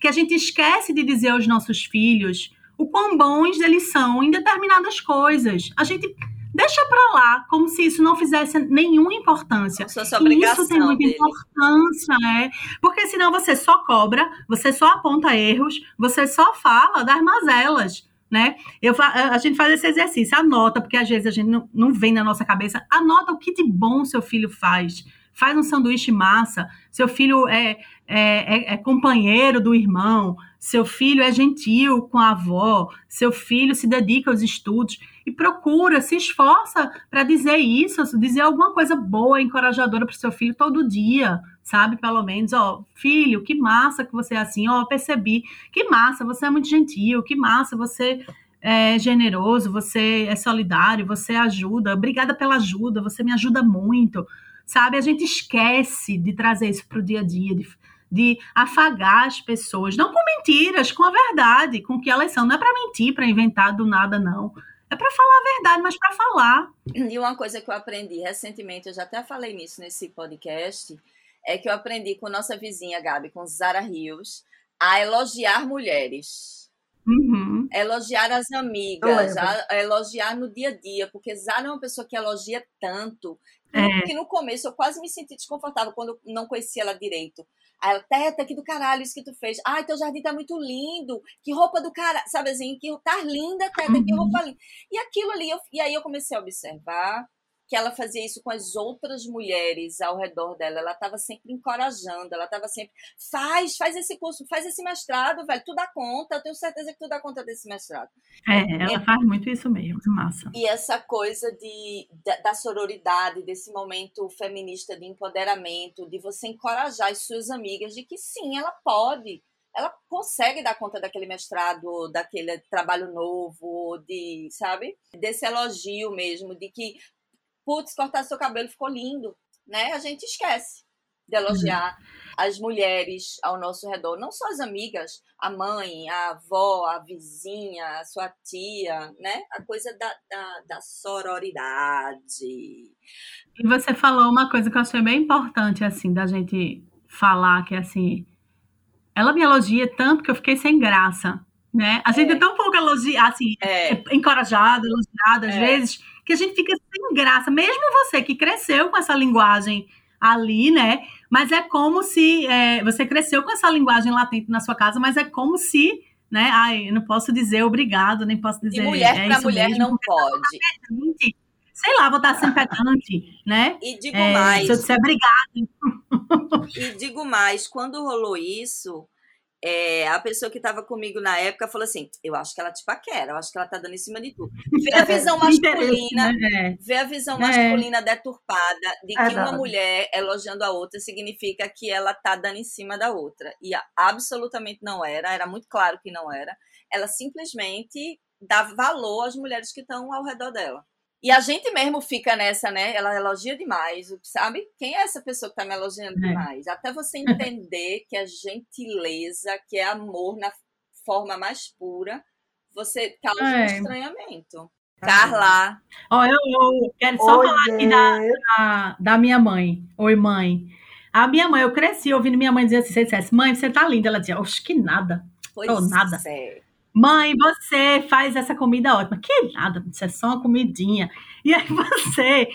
que a gente esquece de dizer aos nossos filhos o quão bons eles são em determinadas coisas. A gente deixa para lá, como se isso não fizesse nenhuma importância. Isso tem muita dele. importância, é. Porque senão você só cobra, você só aponta erros, você só fala das mazelas né? Eu, a gente faz esse exercício, anota, porque às vezes a gente não, não vem na nossa cabeça, anota o que de bom seu filho faz. Faz um sanduíche massa, seu filho é, é, é, é companheiro do irmão, seu filho é gentil com a avó, seu filho se dedica aos estudos e procura, se esforça para dizer isso, dizer alguma coisa boa, encorajadora para o seu filho todo dia, sabe? Pelo menos, ó, filho, que massa que você é assim, ó, percebi, que massa, você é muito gentil, que massa, você é generoso, você é solidário, você ajuda, obrigada pela ajuda, você me ajuda muito, sabe? A gente esquece de trazer isso para o dia a dia, de, de afagar as pessoas, não com mentiras, com a verdade, com o que elas são. Não é para mentir, para inventar do nada, não. É para falar a verdade, mas para falar. E uma coisa que eu aprendi recentemente, eu já até falei nisso nesse podcast, é que eu aprendi com nossa vizinha Gabi, com Zara Rios, a elogiar mulheres. Uhum. Elogiar as amigas, a, a, elogiar no dia a dia, porque Zara é uma pessoa que elogia tanto é. que no começo eu quase me senti desconfortável quando eu não conhecia ela direito. Aí ela, Teta, que do caralho isso que tu fez. Ai, teu jardim tá muito lindo. Que roupa do caralho. Sabe assim, que tá linda, Teta, que uhum. roupa linda. E aquilo ali, eu, e aí eu comecei a observar que ela fazia isso com as outras mulheres ao redor dela. Ela estava sempre encorajando, ela estava sempre, faz, faz esse curso, faz esse mestrado, velho, tu dá conta, eu tenho certeza que tu dá conta desse mestrado. É, ela é, faz muito isso mesmo, massa. E essa coisa de, da, da sororidade, desse momento feminista de empoderamento, de você encorajar as suas amigas de que sim, ela pode, ela consegue dar conta daquele mestrado, daquele trabalho novo, de, sabe? Desse elogio mesmo, de que putz, cortar seu cabelo ficou lindo, né? A gente esquece de elogiar uhum. as mulheres ao nosso redor, não só as amigas, a mãe, a avó, a vizinha, a sua tia, né? A coisa da, da, da sororidade. E você falou uma coisa que eu achei bem importante, assim, da gente falar, que é assim, ela me elogia tanto que eu fiquei sem graça, né? A gente é, é tão pouco elogia, assim, é. encorajada, elogiada, às é. vezes, que a gente fica sem graça, mesmo você que cresceu com essa linguagem ali, né? Mas é como se é, você cresceu com essa linguagem latente na sua casa, mas é como se, né? Ai, eu não posso dizer obrigado, nem posso dizer. E mulher é para mulher mesmo, não pode. Sei lá, vou estar sem pedante, né? E digo é, mais. Se eu disser obrigado. E digo mais, quando rolou isso, é, a pessoa que estava comigo na época falou assim: Eu acho que ela te paquera, eu acho que ela tá dando em cima de tudo. Vê a visão masculina, né? vê a visão é. masculina deturpada de que uma mulher elogiando a outra significa que ela tá dando em cima da outra. E absolutamente não era, era muito claro que não era. Ela simplesmente dá valor às mulheres que estão ao redor dela. E a gente mesmo fica nessa, né? Ela elogia demais, sabe? Quem é essa pessoa que tá me elogiando é. demais? Até você entender que a gentileza, que é amor na forma mais pura, você causa é. um estranhamento. Carla. Ó, eu, eu, quero só Oi, falar aqui da, da, da, minha mãe. Oi, mãe. A minha mãe, eu cresci ouvindo minha mãe dizer assim, você dissesse, mãe, você tá linda. Ela dizia, oxe, que nada. Pois oh, nada. É. Mãe, você faz essa comida ótima. Que nada, isso é só uma comidinha. E aí você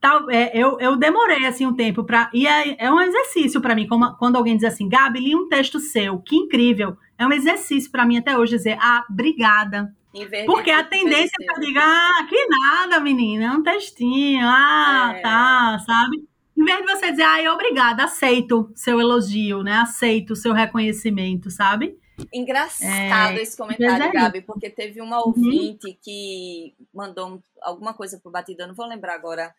tal, é, eu, eu demorei assim um tempo para e é, é um exercício para mim como, quando alguém diz assim, Gabi, li um texto seu, que incrível. É um exercício para mim até hoje dizer, ah, obrigada. Porque a tendência é que eu diga, ah, que nada, menina, é um textinho, ah, é. tá, sabe? Em vez de você dizer, ah, obrigada, aceito seu elogio, né? Aceito seu reconhecimento, sabe? Engraçado é, esse comentário, é Gabi, porque teve uma uhum. ouvinte uhum. que mandou alguma coisa pro batidão, não vou lembrar agora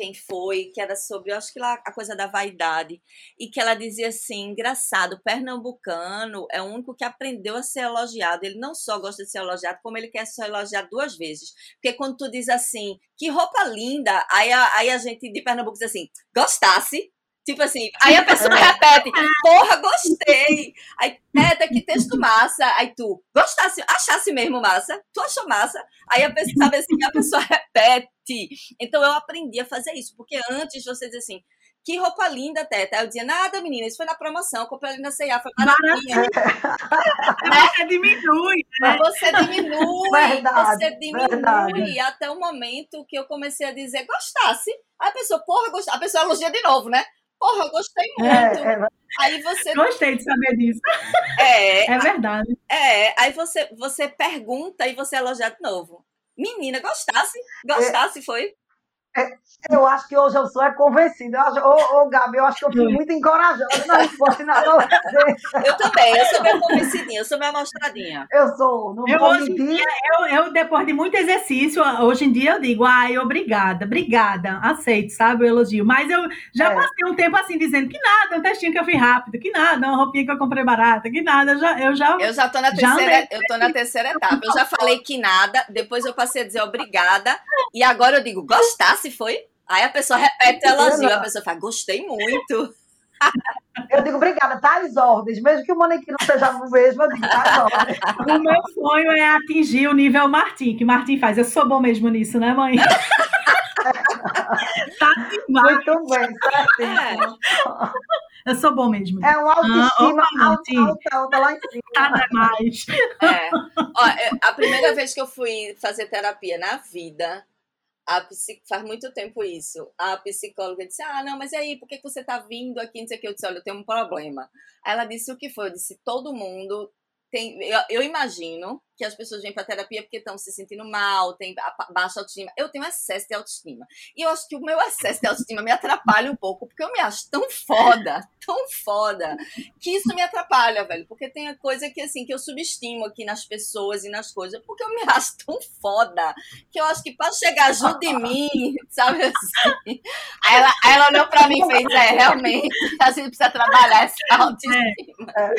quem foi, que era sobre, eu acho que lá a coisa da vaidade, e que ela dizia assim: engraçado, pernambucano é o único que aprendeu a ser elogiado. Ele não só gosta de ser elogiado, como ele quer ser elogiado duas vezes. Porque quando tu diz assim, que roupa linda, aí a, aí a gente de Pernambuco diz assim, gostasse, Tipo assim, aí a pessoa é. repete, porra, gostei. Aí, Teta, que texto massa. Aí tu, gostasse, achasse mesmo massa? Tu achou massa? Aí a pessoa, sabe assim, a pessoa repete. Então eu aprendi a fazer isso, porque antes você diz assim, que roupa linda, Teta. Aí eu dizia, nada, menina, isso foi na promoção, comprei ali na C&A, foi maravilha. né? Você diminui, né? Você diminui, verdade, você diminui verdade. até o momento que eu comecei a dizer, gostasse. Aí a pessoa, porra, gostasse. A pessoa elogia de novo, né? Porra, eu gostei é, muito. É, é... Aí você. Gostei de saber disso. É. É verdade. É, aí você, você pergunta e você elogia de novo. Menina, gostasse? Gostasse, é, foi? É, eu acho que hoje eu sou é convencida. Ô, ô, Gabi, eu acho que eu fui muito encorajada na resposta na. Eu também, eu sou meio convencidinha, eu sou meio amostradinha. Eu sou, não eu, vou hoje mentir. Dia, eu, eu, depois de muito exercício, hoje em dia eu digo, ai, obrigada, obrigada, aceito, sabe, o elogio. Mas eu já é. passei um tempo assim, dizendo que nada, um textinho que eu fiz rápido, que nada, uma roupinha que eu comprei barata, que nada, eu já... Eu já, eu já tô na terceira, eu tô na terceira etapa. Eu já falei que nada, depois eu passei a dizer obrigada, e agora eu digo, gostasse? Se foi? Aí a pessoa repete o elogio, a pessoa fala, gostei muito. Eu digo, obrigada, tá às ordens. Mesmo que o manequim não seja o mesmo, eu digo, tá ordens. O meu sonho é atingir o nível Martim, que Martim faz. Eu sou bom mesmo nisso, né, mãe? tá demais. Muito bem, certinho. Eu sou bom mesmo. É um autoestima ah, alta, alta, alta lá em cima. Tá demais. É. Ó, é, a primeira vez que eu fui fazer terapia na vida, a faz muito tempo isso. A psicóloga disse: Ah, não, mas e aí, por que você está vindo aqui? Não sei o que. Eu disse: Olha, eu tenho um problema. Ela disse: O que foi? Eu disse: Todo mundo tem. Eu, eu imagino que as pessoas vêm para terapia porque estão se sentindo mal, tem baixa autoestima. Eu tenho excesso de autoestima. E eu acho que o meu excesso de autoestima me atrapalha um pouco, porque eu me acho tão foda, tão foda, que isso me atrapalha, velho. Porque tem a coisa que, assim, que eu subestimo aqui nas pessoas e nas coisas, porque eu me acho tão foda, que eu acho que para chegar junto de mim, sabe assim. Aí ela, aí ela olhou para mim e fez: É, realmente, a gente precisa trabalhar essa autoestima. É.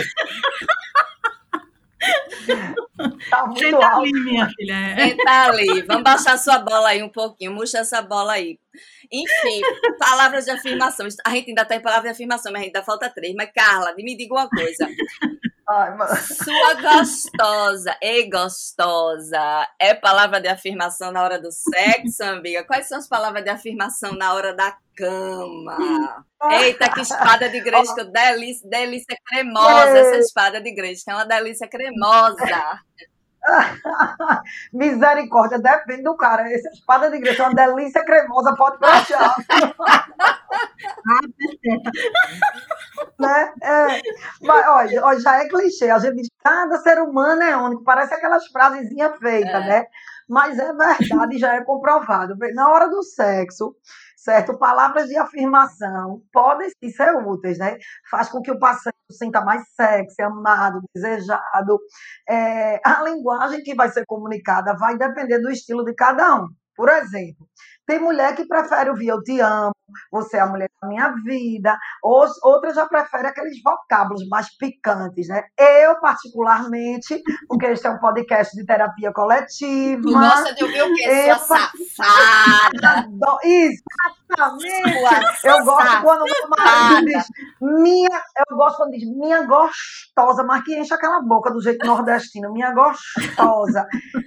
Tá muito Senta alto. ali, minha filha. Senta ali. Vamos baixar sua bola aí um pouquinho. Murcha essa bola aí. Enfim, palavras de afirmação. A gente ainda está em palavras de afirmação, mas ainda falta três. Mas, Carla, me diga uma coisa. Ai, Sua gostosa, ei gostosa, é palavra de afirmação na hora do sexo, amiga? Quais são as palavras de afirmação na hora da cama? Eita, que espada de Gresca, delícia, delícia cremosa essa espada de Gresca, é uma delícia cremosa. Misericórdia, depende do cara. Essa espada de igreja é uma delícia cremosa, pode brochar. né? É. Mas, olha, já é clichê. A gente diz cada ser humano é único. Parece aquelas frasezinhas feitas, é. né? Mas é verdade, já é comprovado. Na hora do sexo, certo? Palavras de afirmação podem ser úteis, né? Faz com que o paciente sinta mais sexy, amado, desejado. É, a linguagem que vai ser comunicada vai depender do estilo de cada um. Por exemplo, Tem mulher que prefere ouvir eu te amo, você é a mulher da minha vida, ou, outra já prefere aqueles vocábulos mais picantes, né? Eu, particularmente, porque este é um podcast de terapia coletiva. Tu gosta de ouvir o quê? Eu, Sua safada! Exatamente! Sua eu gosto safada. quando o marido diz minha, eu gosto quando diz minha gostosa, mas que enche aquela boca do jeito nordestino, minha gostosa.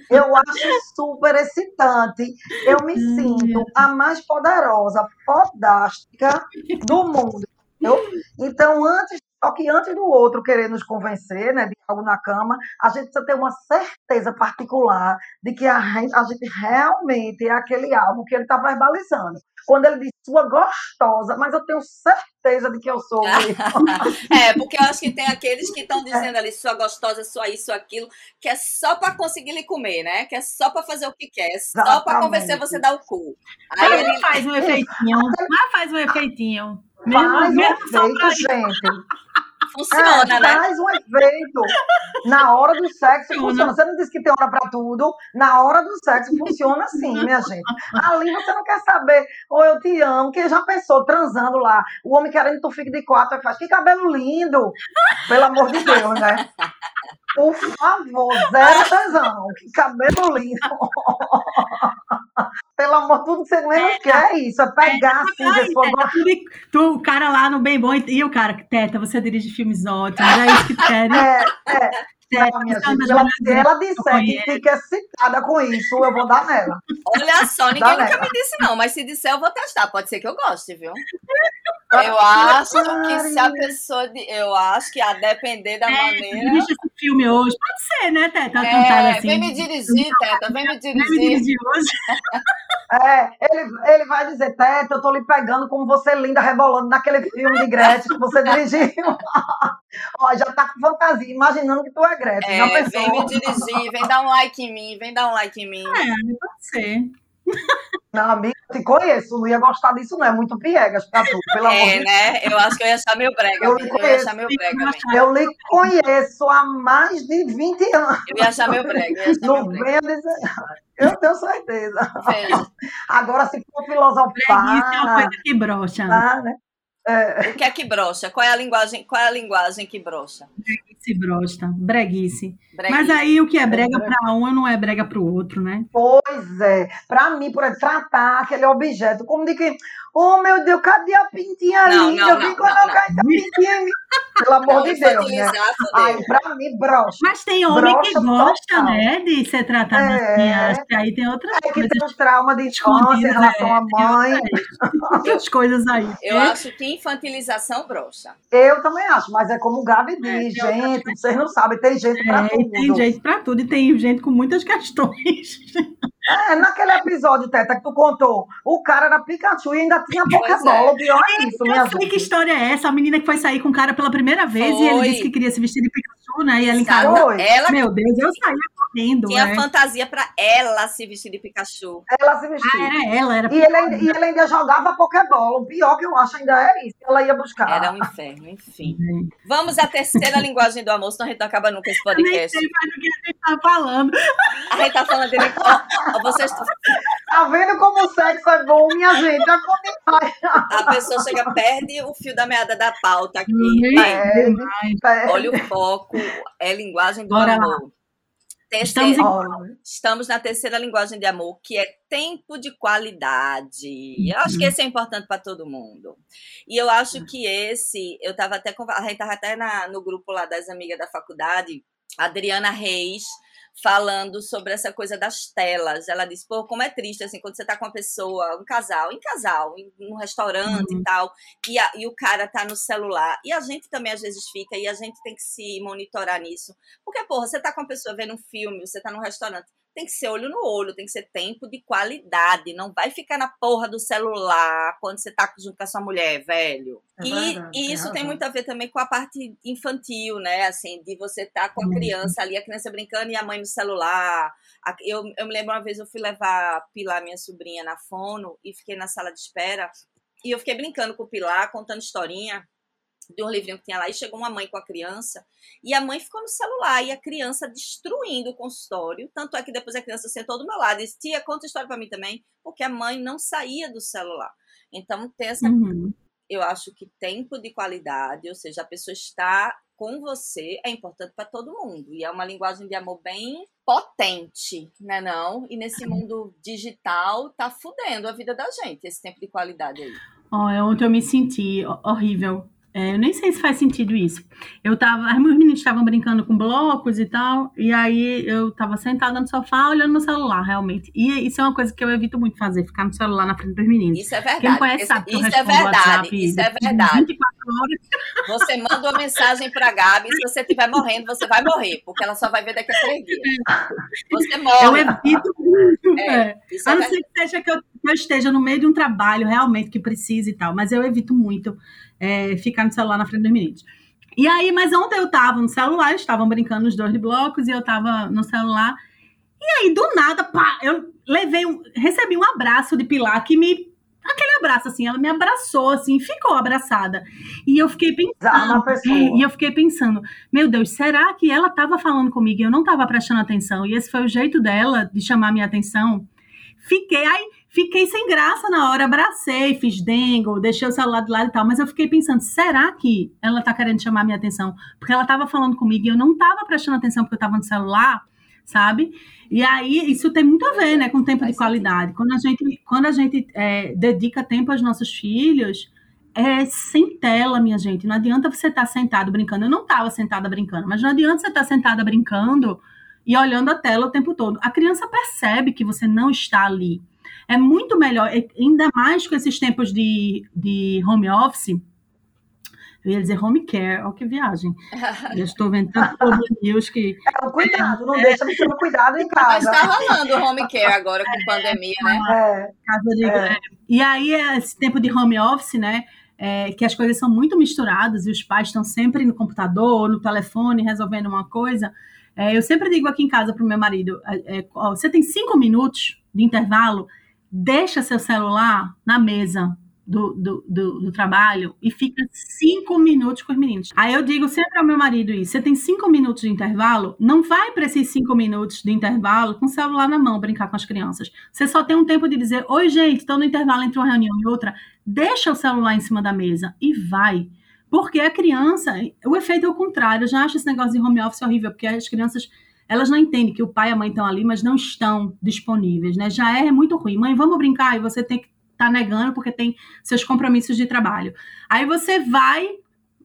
Eu acho super excitante. Eu me sinto a mais poderosa, fodástica do mundo. Entendeu? Então, antes, só que antes do outro querer nos convencer né, de algo na cama, a gente precisa ter uma certeza particular de que a gente, a gente realmente é aquele algo que ele está verbalizando. Quando ele diz sua gostosa, mas eu tenho certeza de que eu sou é, porque eu acho que tem aqueles que estão dizendo ali sua gostosa, sua isso, aquilo, que é só para conseguir lhe comer, né? Que é só para fazer o que quer, é só para convencer você a dar o cu. Aí mas ele faz um efeitinho, mas faz um efeitinho. Faz um efeito, gente. Funciona, é, né? Faz um efeito. Na hora do sexo funciona. Você não disse que tem hora para tudo. Na hora do sexo funciona assim, minha gente. Ali você não quer saber, ou eu te amo, que já pensou transando lá. O homem querendo que tu fique de quatro, faz que cabelo lindo. Pelo amor de Deus, né? Por favor, zero tesão. Que cabelo lindo. Pelo amor, tudo que você menos é, quer é isso. É pegar é, assim, aí, teta, tu, O cara lá no bem bom e, o cara, Teta, você dirige filmes ótimos, é isso que quer. É, é. Teta, minha gente, ela, se ela disser que fica excitada com isso, eu vou dar nela. Olha só, ninguém nunca nela. me disse não, mas se disser, eu vou testar. Pode ser que eu goste, viu? Eu acho que se a pessoa. De, eu acho que a depender da é, maneira. Dirige esse filme hoje. Pode ser, né, Teta? É, assim. Vem me dirigir, Teta. Vem me dirigir. Vem me dirigir hoje. É, ele, ele vai dizer, Teta, eu tô lhe pegando como você é linda rebolando naquele filme de Gretchen que você dirigiu. Ó, já tá com fantasia, imaginando que tu é Gretchen. É, vem me dirigir, vem dar um like em mim, vem dar um like em mim. É, pode ser. Não, amiga, eu te conheço, não ia gostar disso, não. É muito piegas pra tu, pelo é, amor de né? Eu acho que eu ia achar meu brega. Eu, eu ia achar meu brega. Eu lhe conheço há mais de 20 anos. Eu ia achar meu brega. Eu não venha dizer. Eu tenho certeza. Veja. Agora, se for filosofar. Isso é uma coisa que brocha. Tá, né? É. O que é que brocha? Qual é a linguagem, qual é a linguagem que brocha? Breguice brocha, breguice. Mas aí o que é brega para um não é brega para o outro, né? Pois é. Para mim, por exemplo, tratar aquele objeto como de que Oh, meu Deus, cadê a pintinha não, linda? Não, eu não, não, a pintinha Pelo amor de Deus, né? Ai, pra mim, brocha. Mas tem homem brocha que gosta, total. né, de ser tratado é. assim. Acho que aí tem outras é coisas. É que tem um trauma de infância em relação é, à mãe. Outras coisas aí. Eu é. acho que infantilização brocha. Eu também acho, mas é como o Gabi diz, é, gente, vocês não sabem, tem jeito pra tudo. Tem jeito pra tudo e tem gente com muitas questões. É, naquele episódio, Teta, que tu contou, o cara era Pikachu e ainda tinha Pokébola. É. Pior é isso, minha gente. que história é essa? A menina que foi sair com o cara pela primeira vez foi. e ele disse que queria se vestir de Pikachu, né? E ela encarou. Ela... Meu Deus, eu saía correndo. Tinha é. fantasia pra ela se vestir de Pikachu. Ela se vestia. Ah, era ela, era e ele, ainda, e ele ainda jogava Pokébola. O pior que eu acho ainda é isso. Ela ia buscar. Era um inferno, enfim. Vamos à terceira linguagem do amor, senão a gente não acaba nunca esse podcast. Eu nem sei mais do que a tá falando. A gente tá falando dele. Ó, vocês Tá vendo como o sexo é bom, minha gente? A pessoa chega, perde o fio da meada da pauta aqui. Perde, perde. Olha o foco, é linguagem do Bora amor. Lá. Terceira, estamos, estamos, na terceira linguagem de amor, que é tempo de qualidade. Eu acho que esse é importante para todo mundo. E eu acho que esse, eu estava até a gente estava até na, no grupo lá das amigas da faculdade, Adriana Reis falando sobre essa coisa das telas. Ela disse, pô, como é triste, assim, quando você tá com uma pessoa, um casal, em casal, em, num restaurante uhum. e tal, e, a, e o cara tá no celular. E a gente também às vezes fica, e a gente tem que se monitorar nisso. Porque, porra, você tá com uma pessoa vendo um filme, você tá num restaurante, tem que ser olho no olho, tem que ser tempo de qualidade. Não vai ficar na porra do celular quando você tá junto com a sua mulher, velho. É e, verdade, e, isso tem muito a ver também com a parte infantil, né? Assim, de você estar tá com a uhum. criança ali, a criança brincando e a mãe no celular. Eu, eu me lembro uma vez eu fui levar Pilar, minha sobrinha, na fono e fiquei na sala de espera. E eu fiquei brincando com o Pilar, contando historinha. De um livrinho que tinha lá, e chegou uma mãe com a criança, e a mãe ficou no celular, e a criança destruindo o consultório. Tanto é que depois a criança sentou do meu lado e disse: Tia, conta a história para mim também, porque a mãe não saía do celular. Então, tem essa. Uhum. Eu acho que tempo de qualidade, ou seja, a pessoa está com você é importante para todo mundo. E é uma linguagem de amor bem potente, né não? E nesse mundo digital tá fudendo a vida da gente, esse tempo de qualidade aí. Oh, ontem eu me senti horrível é, eu nem sei se faz sentido isso. Eu tava, as meninas estavam brincando com blocos e tal, e aí eu tava sentada no sofá olhando no celular, realmente. E isso é uma coisa que eu evito muito fazer, ficar no celular na frente dos meninos. Isso é verdade. Quem conhece sabe que isso, é verdade. Isso é verdade. 24 horas. Você manda uma mensagem pra Gabi, se você estiver morrendo, você vai morrer, porque ela só vai ver daqui a três dias. Você morre. Eu evito muito. É, é. A é não ser que seja que eu, que eu esteja no meio de um trabalho realmente que precise e tal, mas eu evito muito é, ficar no celular na frente dos meninos. E aí, mas ontem eu tava no celular, estavam brincando os dois de blocos e eu tava no celular. E aí, do nada, pá, eu levei um, recebi um abraço de Pilar que me aquele abraço assim, ela me abraçou assim, ficou abraçada. E eu fiquei pensando, e eu fiquei pensando, meu Deus, será que ela estava falando comigo e eu não estava prestando atenção? E esse foi o jeito dela de chamar minha atenção? Fiquei aí Fiquei sem graça na hora, abracei, fiz dengo, deixei o celular do lado e tal, mas eu fiquei pensando, será que ela tá querendo chamar minha atenção? Porque ela tava falando comigo e eu não tava prestando atenção porque eu tava no celular, sabe? E aí, isso tem muito a ver, né, com tempo de qualidade. Quando a gente, quando a gente é, dedica tempo aos nossos filhos, é sem tela, minha gente. Não adianta você estar tá sentado brincando. Eu não estava sentada brincando, mas não adianta você estar tá sentada brincando e olhando a tela o tempo todo. A criança percebe que você não está ali. É muito melhor, ainda mais com esses tempos de, de home office. Eu ia dizer home care, olha que viagem. Eu estou vendo tanto news que. É, cuidado, não é, deixa de ter cuidado em casa. Mas está rolando home care agora com é, pandemia, né? É, casa de, é. E aí, esse tempo de home office, né? É, que as coisas são muito misturadas e os pais estão sempre no computador, no telefone, resolvendo uma coisa. É, eu sempre digo aqui em casa para o meu marido: é, ó, você tem cinco minutos de intervalo, deixa seu celular na mesa do, do, do, do, trabalho e fica cinco minutos com os meninos. Aí eu digo sempre ao meu marido isso: você tem cinco minutos de intervalo, não vai para esses cinco minutos de intervalo com o celular na mão brincar com as crianças. Você só tem um tempo de dizer: Oi, gente, estou no intervalo entre uma reunião e outra. Deixa o celular em cima da mesa e vai. Porque a criança, o efeito é o contrário. Eu já acho esse negócio de home office horrível, porque as crianças elas não entendem que o pai e a mãe estão ali, mas não estão disponíveis, né? Já é muito ruim. Mãe, vamos brincar e você tem que estar tá negando porque tem seus compromissos de trabalho. Aí você vai,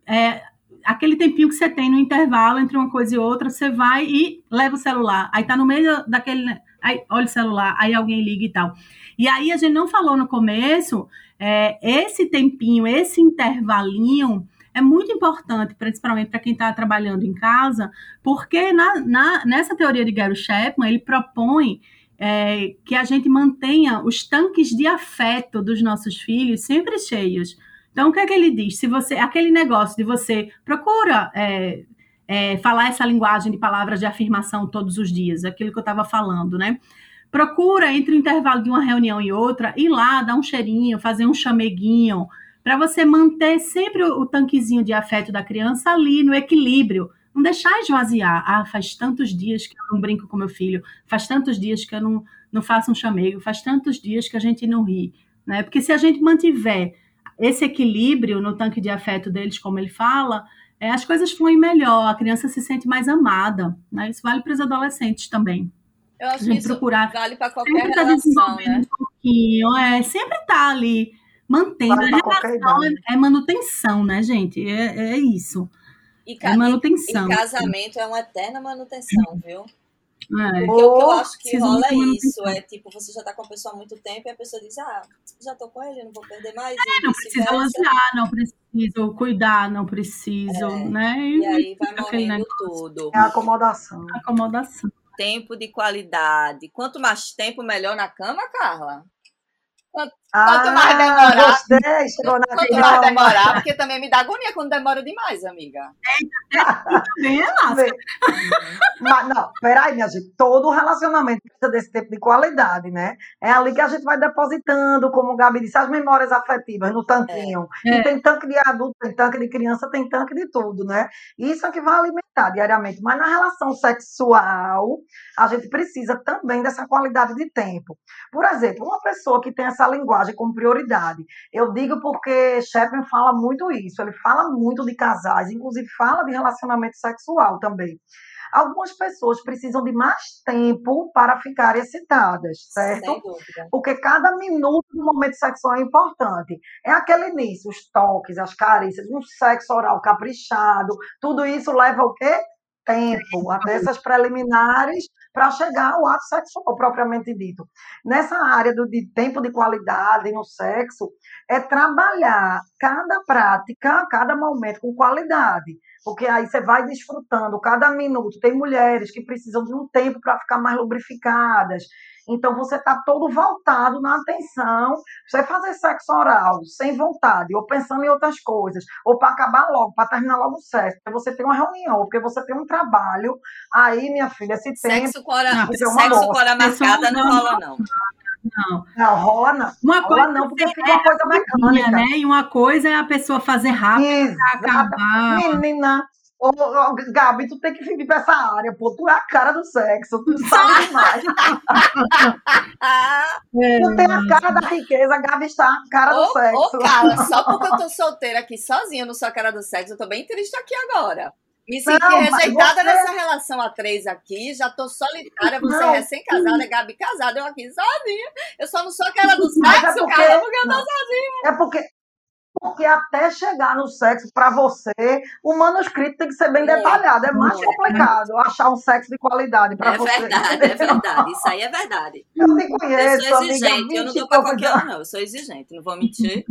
é, aquele tempinho que você tem no intervalo entre uma coisa e outra, você vai e leva o celular. Aí tá no meio daquele, aí olha o celular, aí alguém liga e tal. E aí a gente não falou no começo, é, esse tempinho, esse intervalinho é muito importante, principalmente para quem está trabalhando em casa, porque na, na, nessa teoria de Gary Chapman, ele propõe é, que a gente mantenha os tanques de afeto dos nossos filhos sempre cheios. Então, o que é que ele diz? Se você, aquele negócio de você procura é, é, falar essa linguagem de palavras de afirmação todos os dias, aquilo que eu estava falando, né? Procura, entre o intervalo de uma reunião e outra, ir lá, dar um cheirinho, fazer um chameguinho, para você manter sempre o, tanquezinho de afeto da criança ali no equilíbrio. Não deixar esvaziar. Ah, faz tantos dias que eu não brinco com meu filho, faz tantos dias que eu não, não faço um chamego, faz tantos dias que a gente não ri. Né? Porque se a gente mantiver esse equilíbrio no tanque de afeto deles, como ele fala, é, as coisas fluem melhor, a criança se sente mais amada. Né? Isso vale para os adolescentes também. Eu acho a gente que procurar vale para qualquer tá relação, né? Um pouquinho, é, sempre tá ali mantendo. a relação é, é, manutenção, né, gente? É, é isso. E, é manutenção. E casamento é uma eterna manutenção, viu? É. Porque o que eu acho que rola é isso, é tipo, você já tá com a pessoa há muito tempo e a pessoa diz, ah, já tô com ele, não vou perder mais. É, não preciso elogiar, não preciso cuidar, não preciso, é. né? E, e aí vai morrendo tudo. É acomodação. Acomodação. Tempo de qualidade. Quanto mais tempo, melhor na cama, Carla? Quanto ah, mais demorar. Gostei, chegou na Quanto mais demorar, porque também me dá agonia quando demora demais, amiga. É, também é. Mas, não, peraí, minha gente. Todo relacionamento precisa desse tipo de qualidade, né? É ali que a gente vai depositando, como o Gabi disse, as memórias afetivas no tanquinho. É. E tem tanque de adulto, tem tanque de criança, tem tanque de tudo, né? Isso é que vai alimentar diariamente. Mas na relação sexual, a gente precisa também dessa qualidade de tempo. Por exemplo, uma pessoa que tem essa linguagem linguagem como prioridade. Eu digo porque Chapman fala muito isso, ele fala muito de casais, inclusive fala de relacionamento sexual também. Algumas pessoas precisam de mais tempo para ficar excitadas, certo? Porque cada minuto do momento sexual é importante. É aquele início, os toques, as carícias, um sexo oral caprichado, tudo isso leva o quê? Tempo, até essas preliminares para chegar ao ato sexual propriamente dito. Nessa área do, de tempo de qualidade no sexo, é trabalhar cada prática, cada momento com qualidade, porque aí você vai desfrutando cada minuto. Tem mulheres que precisam de um tempo para ficar mais lubrificadas, então você está todo voltado na atenção. Você fazer sexo oral sem vontade, ou pensando em outras coisas, ou para acabar logo, para terminar logo o sexo, porque você tem uma reunião, porque você tem um trabalho. Aí, minha filha, esse sexo tempo. Não, sexo com hora marcada não rola, não. Não. Não, rola não. Uma coisa rola não, porque fica uma coisa mecânica. Né? E uma coisa é a pessoa fazer rápido para acabar. Menina, Ô, ô, Gabi, tu tem que vir pra essa área, pô. Tu é a cara do sexo, tu sabe demais. tu tem a cara da riqueza, a Gabi está a cara ô, do sexo. Ô, cara, só porque eu tô solteira aqui sozinha, não sou a cara do sexo, eu tô bem triste aqui agora. Me senti não, rejeitada você... nessa relação a três aqui, já tô solitária, você é recém-casada, Gabi casada, eu aqui sozinha. Eu só não sou a cara do é sexo, é porque... cara, porque eu tô sozinha. É porque porque até chegar no sexo para você, o manuscrito tem que ser bem detalhado. É mais complicado achar um sexo de qualidade para é você. É verdade, é verdade. Isso aí é verdade. Eu te conheço. Eu sou exigente, eu não dou para qualquer um, não. Eu sou exigente, não vou mentir.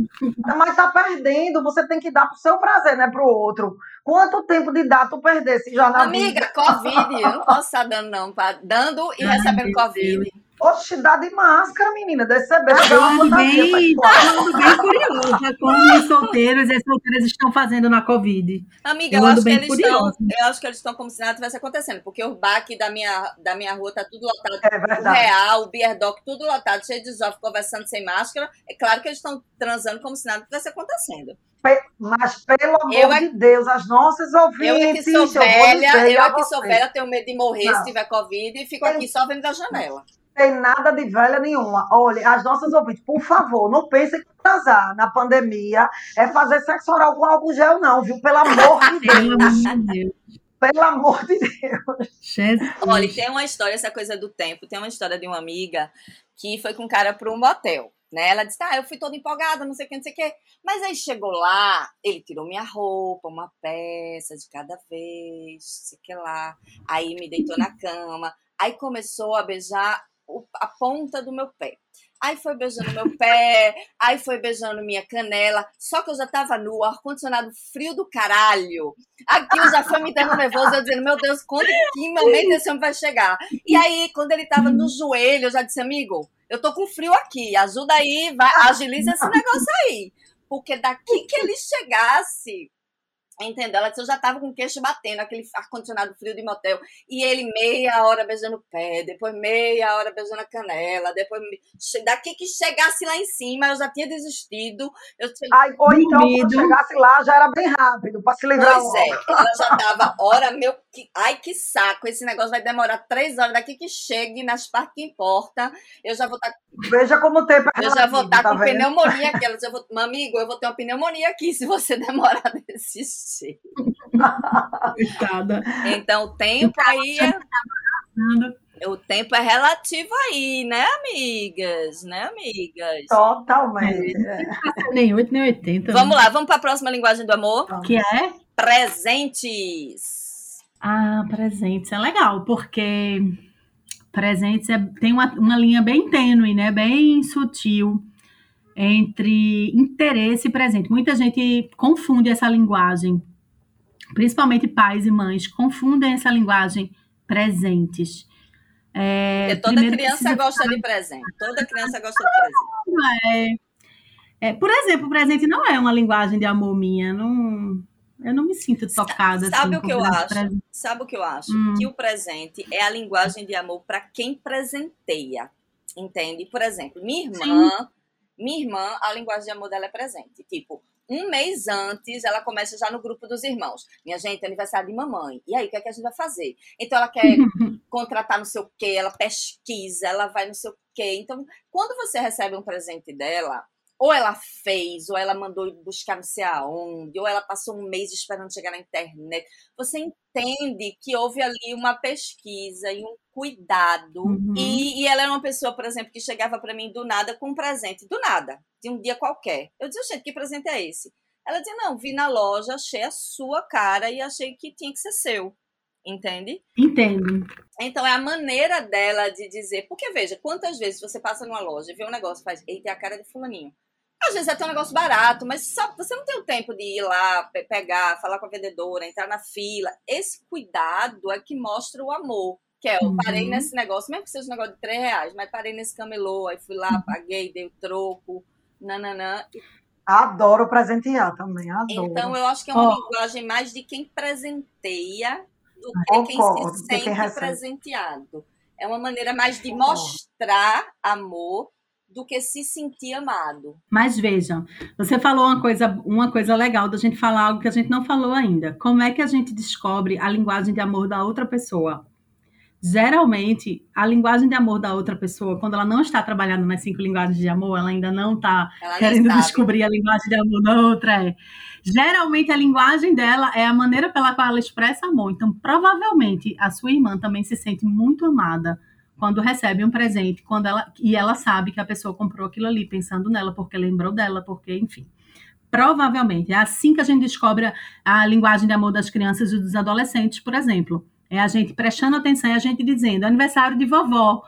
Mas tá perdendo, você tem que dar pro seu prazer, não é pro outro. Quanto tempo de dar tu perdesse já na Amiga, vida? Covid, eu não posso estar dando, não. Dando e recebendo Covid. Oxe, dá de máscara, menina, desse beijo. Falando bem, falando bem curiosa, como os solteiros e as solteiras estão fazendo na Covid. Amiga, eu, eu acho que eles estão, eu acho que eles estão como se nada tivesse acontecendo, porque o baque da minha, da minha rua tá tudo lotado. É verdade. O Real, o Bierdoc, tudo lotado, cheio de jovens conversando sem máscara. É claro que eles estão transando como se nada tivesse acontecendo. Mas, pelo amor eu é, de Deus, as nossas ouvintes. Eu é que sou velha, eu, é que sou velha, tenho medo de morrer não. se tiver Covid e fico aqui só vendo da janela tem nada de velha nenhuma. Olha, as nossas ouvintes, por favor, não pensem que casar na pandemia é fazer sexo oral com álcool gel, não, viu? Pelo amor de Deus. Pelo amor de Deus. Olha, tem uma história, essa coisa do tempo, tem uma história de uma amiga que foi com um cara para um motel. Né? Ela disse, ah, eu fui toda empolgada, não sei o que, não sei o que. Mas aí chegou lá, ele tirou minha roupa, uma peça de cada vez, não sei o que lá. Aí me deitou na cama. Aí começou a beijar a ponta do meu pé. Aí foi beijando meu pé, aí foi beijando minha canela. Só que eu já tava no ar-condicionado frio do caralho. Aquilo já foi me dando nervoso, eu dizendo, meu Deus, quando que momento esse homem vai chegar? E aí, quando ele tava no joelho, eu já disse, amigo, eu tô com frio aqui, ajuda aí, vai, agiliza esse negócio aí. Porque daqui que ele chegasse, Entendeu? Ela disse, eu já tava com o queixo batendo, aquele ar-condicionado frio de motel. E ele meia hora beijando o pé, depois meia hora beijando a canela, depois daqui que chegasse lá em cima, eu já tinha desistido. Eu tinha... Ai, ou então, quando chegasse lá, já era bem rápido, para se livrar. Pois é, ela já tava, hora, meu. Ai, que saco, esse negócio vai demorar três horas. Daqui que chegue nas partes que importa, eu já vou estar. Tá... Veja como o tempo é Eu já vou estar tá com vendo? pneumonia aqui. Eu vou... amigo, eu vou ter uma pneumonia aqui se você demorar desse Coitada. Então, o tempo aí é... O tempo é relativo aí, né, amigas? Né, amigas? Totalmente. É. Nem 8, nem 80. Vamos né? lá, vamos para a próxima linguagem do amor. Que é? Presentes. Ah, presentes é legal, porque presentes é, tem uma, uma linha bem tênue, né? Bem sutil entre interesse e presente. Muita gente confunde essa linguagem principalmente pais e mães, confundem essa linguagem presentes. É, toda criança gosta de presente. Toda criança gosta de presente. É, É, por exemplo, o presente não é uma linguagem de amor minha. Não, eu não me sinto tocada. Sabe assim, o que eu acho? Presente. Sabe o que eu acho? Hum. Que o presente é a linguagem de amor para quem presenteia. Entende? Por exemplo, minha irmã, Sim. minha irmã, a linguagem de amor dela é presente. Tipo, um mês antes, ela começa já no grupo dos irmãos. Minha gente, é aniversário de mamãe. E aí, o que, é que a gente vai fazer? Então, ela quer contratar não sei o quê, ela pesquisa, ela vai não sei o quê. Então, quando você recebe um presente dela, ou ela fez, ou ela mandou buscar não sei aonde, ou ela passou um mês esperando chegar na internet. Você entende que houve ali uma pesquisa e um cuidado. Uhum. E, e, ela era uma pessoa, por exemplo, que chegava para mim do nada com um presente, do nada, de um dia qualquer. Eu dizia, gente, que presente é esse? Ela dizia, não, vi na loja, achei a sua cara e achei que tinha que ser seu. Entende? Entendo. Então é a maneira dela de dizer. Porque veja, quantas vezes você passa numa loja, vê um negócio e faz, eita, é a cara de fulaninho. Às vezes é até um negócio barato, mas só, você não tem o tempo de ir lá, pegar, falar com a vendedora, entrar na fila. Esse cuidado é que mostra o amor. Que é, eu uhum. parei nesse negócio, mesmo que seja um negócio de 3 reais, mas parei nesse camelô, aí fui lá, uhum. paguei, dei o troco, nananã. Adoro presentear também, adoro. Então, eu acho que é uma oh. linguagem mais de quem presenteia do que Concordo, quem se sente quem presenteado. É uma maneira mais de mostrar amor do que se sentir amado. Mas vejam, você falou uma coisa, uma coisa legal da gente falar algo que a gente não falou ainda. Como é que a gente descobre a linguagem de amor da outra pessoa? Geralmente, a linguagem de amor da outra pessoa, quando ela não está trabalhando nas cinco linguagens de amor, ela ainda não está querendo descobrir a linguagem de amor da outra. É. Geralmente, a linguagem dela é a maneira pela qual ela expressa amor. Então, provavelmente, a sua irmã também se sente muito amada quando recebe um presente, quando ela e ela sabe que a pessoa comprou aquilo ali pensando nela, porque lembrou dela, porque enfim. Provavelmente é assim que a gente descobre a linguagem de amor das crianças e dos adolescentes, por exemplo. É a gente prestando atenção e a gente dizendo: aniversário de vovó.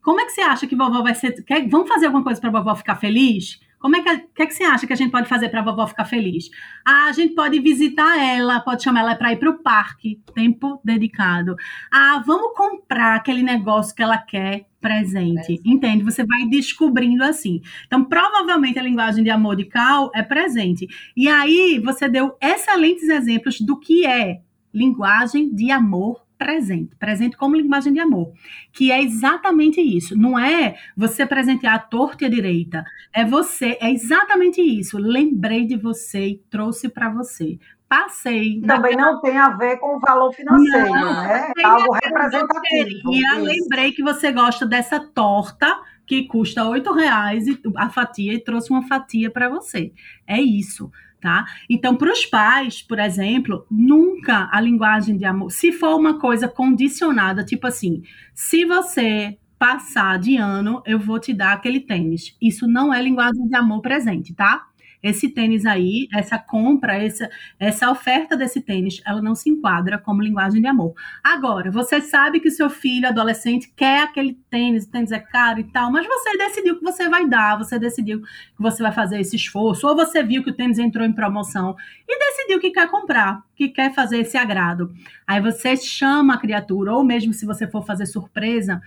Como é que você acha que vovó vai ser? Quer, vamos fazer alguma coisa para vovó ficar feliz? Como é que, que, é que você acha que a gente pode fazer para a vovó ficar feliz? Ah, a gente pode visitar ela, pode chamar ela para ir para o parque, tempo dedicado. Ah, vamos comprar aquele negócio que ela quer presente. É. Entende? Você vai descobrindo assim. Então, provavelmente a linguagem de amor de Cal é presente. E aí você deu excelentes exemplos do que é linguagem de amor presente, presente como linguagem de amor, que é exatamente isso. Não é você presentear a torta e a direita, é você, é exatamente isso. Lembrei de você e trouxe para você. Passei. Também não tem a ver com o valor financeiro, não, né? É algo representativo. E eu lembrei que você gosta dessa torta que custa oito reais a fatia e trouxe uma fatia para você. É isso tá? Então, para os pais, por exemplo, nunca a linguagem de amor, se for uma coisa condicionada, tipo assim, se você passar de ano, eu vou te dar aquele tênis. Isso não é linguagem de amor presente, tá? Esse tênis aí, essa compra, essa, essa oferta desse tênis, ela não se enquadra como linguagem de amor. Agora, você sabe que seu filho adolescente quer aquele tênis, o tênis é caro e tal, mas você decidiu que você vai dar, você decidiu que você vai fazer esse esforço, ou você viu que o tênis entrou em promoção e decidiu que quer comprar, que quer fazer esse agrado. Aí você chama a criatura, ou mesmo se você for fazer surpresa,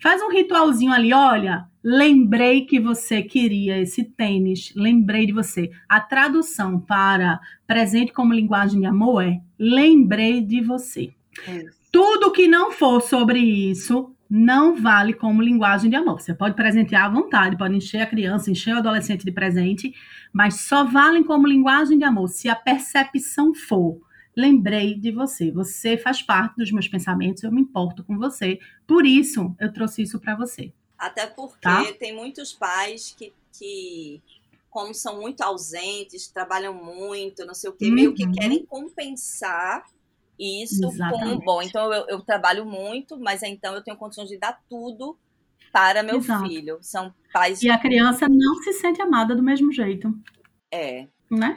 Faz um ritualzinho ali, olha, lembrei que você queria esse tênis, lembrei de você. A tradução para presente como linguagem de amor é lembrei de você. É. Tudo que não for sobre isso não vale como linguagem de amor. Você pode presentear à vontade, pode encher a criança, encher o adolescente de presente, mas só valem como linguagem de amor se a percepção for lembrei de você. Você faz parte dos meus pensamentos, eu me importo com você. Por isso, eu trouxe isso para você. Até porque tá? tem muitos pais que, que, como são muito ausentes, trabalham muito, não sei o quê, uhum. meio que uhum. querem compensar isso Exatamente. com um bom. Então, eu, eu, trabalho muito, mas então eu tenho condições de dar tudo para meu Exato. filho. São pais. E a criança não se sente amada do mesmo jeito. É. Né?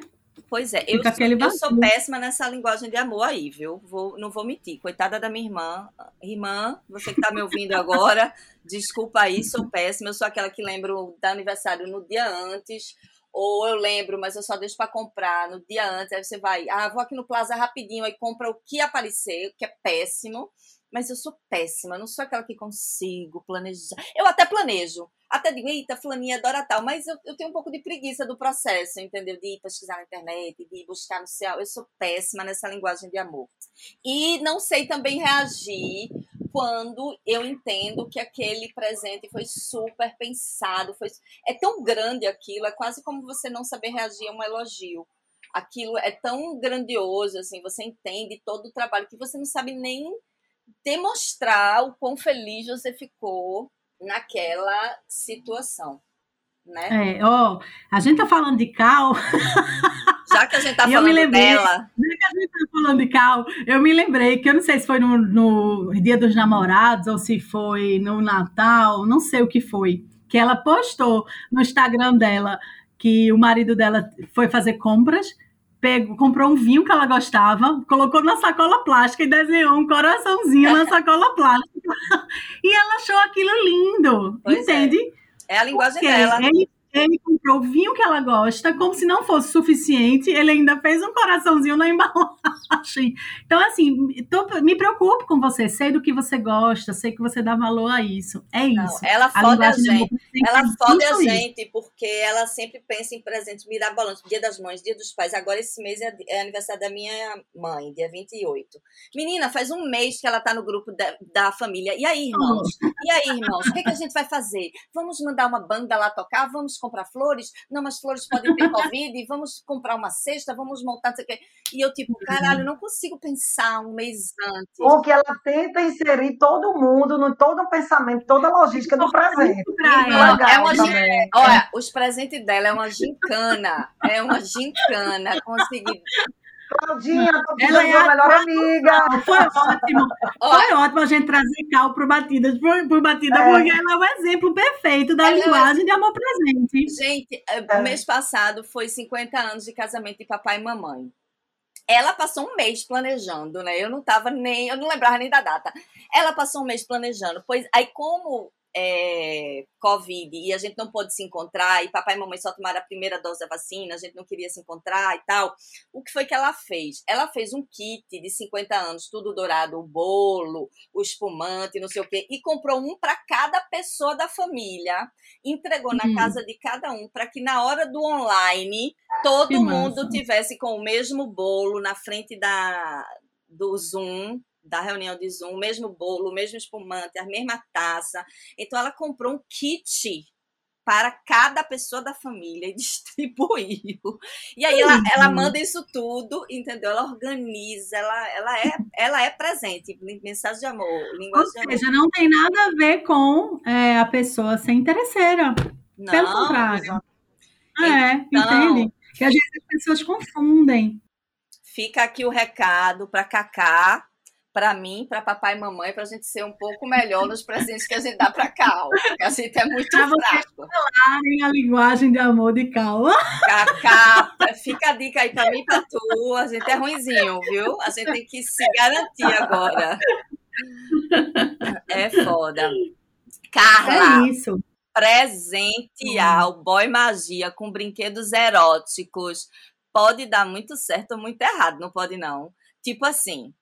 Pois é, eu, sou, eu sou péssima nessa linguagem de amor aí, viu? Vou, não vou mentir. Coitada da minha irmã. Irmã, você que está me ouvindo agora, desculpa aí, sou péssima. Eu sou aquela que lembro do aniversário no dia antes, ou eu lembro, mas eu só deixo para comprar no dia antes. Aí você vai, ah, vou aqui no Plaza rapidinho, aí compra o que aparecer, que é péssimo. Mas eu sou péssima, não sou aquela que consigo planejar. Eu até planejo, até digo, eita, fulaninha adora tal, mas eu, eu tenho um pouco de preguiça do processo, entendeu? De ir pesquisar na internet, de ir buscar no céu. Eu sou péssima nessa linguagem de amor. E não sei também reagir quando eu entendo que aquele presente foi super pensado, foi é tão grande aquilo, é quase como você não saber reagir a um elogio. Aquilo é tão grandioso, assim, você entende todo o trabalho que você não sabe nem demonstrar o quão feliz você ficou naquela situação, né? É, ó, a gente tá falando de Cal. Já que a gente tá falando lembrei, dela. Já que a gente tá falando de Cal, eu me lembrei que eu não sei se foi no, no Dia dos Namorados ou se foi no Natal, não sei o que foi, que ela postou no Instagram dela que o marido dela foi fazer compras pegou, comprou um vinho que ela gostava, colocou na sacola plástica e desenhou um coraçãozinho na sacola plástica. e ela achou aquilo lindo, pois é. entende? É. é a linguagem Porque dela. Ele ele comprou o vinho que ela gosta, como se não fosse suficiente, ele ainda fez um coraçãozinho na embalagem. Então, assim, tô, me preocupo com você, sei do que você gosta, sei que você dá valor a isso. É não, isso. Ela fode a gente. Ela fode a gente, porque ela sempre pensa em presentes mirabolantes. Dia das mães, dia dos pais. Agora, esse mês é, é aniversário da minha mãe, dia 28. Menina, faz um mês que ela tá no grupo da, da família. E aí, irmãos? Oh. E aí, irmãos? O que, que a gente vai fazer? Vamos mandar uma banda lá tocar? Vamos comprar flores? Não, mas flores podem ter Covid, vamos comprar uma cesta, vamos montar. E eu, tipo, caralho, não consigo pensar um mês antes. Porque ela tenta inserir todo mundo, no todo o pensamento, toda a logística do presente. É, é uma gincana. Olha, os presentes dela é uma gincana. É uma gincana. Conseguir Claudinha, tô ela é a melhor amiga. Foi ótimo. Foi ótimo a gente trazer Cal para Batidas, por, por Batida, é. porque ela é o exemplo perfeito da ela é linguagem é... de amor presente. Gente, é, é. mês passado foi 50 anos de casamento de papai e mamãe. Ela passou um mês planejando, né? Eu não tava nem, eu não lembrava nem da data. Ela passou um mês planejando, pois aí como é, Covid e a gente não pôde se encontrar, e papai e mamãe só tomaram a primeira dose da vacina, a gente não queria se encontrar e tal. O que foi que ela fez? Ela fez um kit de 50 anos, tudo dourado, o bolo, o espumante, não sei o quê, e comprou um para cada pessoa da família, entregou na hum. casa de cada um, para que na hora do online todo que mundo massa. tivesse com o mesmo bolo na frente da, do Zoom da reunião de Zoom, o mesmo bolo, o mesmo espumante, a mesma taça. Então ela comprou um kit para cada pessoa da família e distribuiu. E aí ela, ela manda isso tudo, entendeu? Ela organiza, ela, ela, é, ela é presente, mensagem de amor, linguagem Ou seja, não tem nada a ver com é, a pessoa ser interesseira. Não, Pelo contrário. É, então, entende? Que às vezes as pessoas confundem. Fica aqui o recado para Cacá, para mim, para papai e mamãe, para a gente ser um pouco melhor nos presentes que a gente dá para Cal. Porque a gente é muito pra fraco. falarem a linguagem de amor de Cal. Cacá, fica a dica aí para mim e para tu. A gente é ruimzinho, viu? A gente tem que se garantir agora. É foda. Carla. É isso. Presentear o boy magia com brinquedos eróticos pode dar muito certo ou muito errado, não pode não. Tipo assim,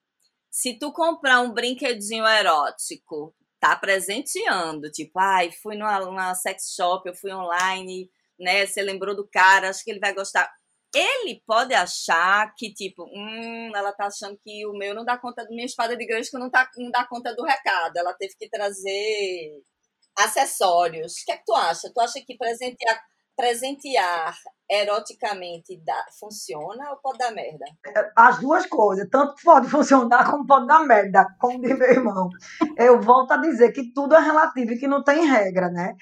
se tu comprar um brinquedinho erótico, tá presenteando, tipo, ai, fui numa, numa sex shop, eu fui online, né? Você lembrou do cara, acho que ele vai gostar. Ele pode achar que, tipo, hum, ela tá achando que o meu não dá conta, minha espada de grande que não, tá, não dá conta do recado. Ela teve que trazer acessórios. O que é que tu acha? Tu acha que presentear presentear eroticamente dá, funciona ou pode dar merda? As duas coisas, tanto pode funcionar como pode dar merda, como diz meu irmão. Eu volto a dizer que tudo é relativo e que não tem regra, né?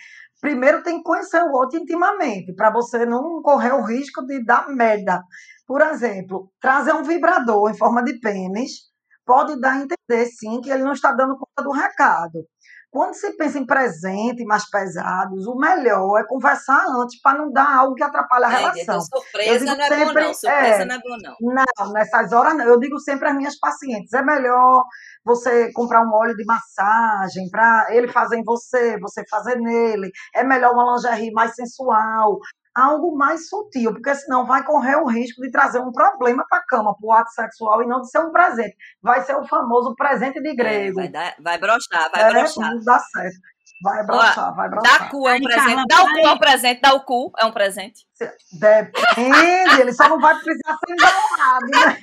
Primeiro tem que conhecer o outro intimamente, para você não correr o risco de dar merda. Por exemplo, trazer um vibrador em forma de pênis pode dar a entender, sim, que ele não está dando conta do recado. Quando se pensa em presente mais pesados, o melhor é conversar antes para não dar algo que atrapalhe a é, relação. Então, surpresa não é sempre, bom, não. Surpresa é, não é bom, não. Não, nessas horas não. Eu digo sempre às minhas pacientes: é melhor você comprar um óleo de massagem para ele fazer em você, você fazer nele. É melhor uma lingerie mais sensual. Algo mais sutil, porque senão vai correr o risco de trazer um problema para a cama, para o ato sexual, e não de ser um presente. Vai ser o famoso presente de é, grego. Vai, dar, vai brochar, vai é, brochar. Não dá certo. Vai brochar, vai brochar. Dá cu é um presente. Dá o cu é um presente. Dá o cu é um presente. Depende, ele só não vai precisar ser enrolado, né?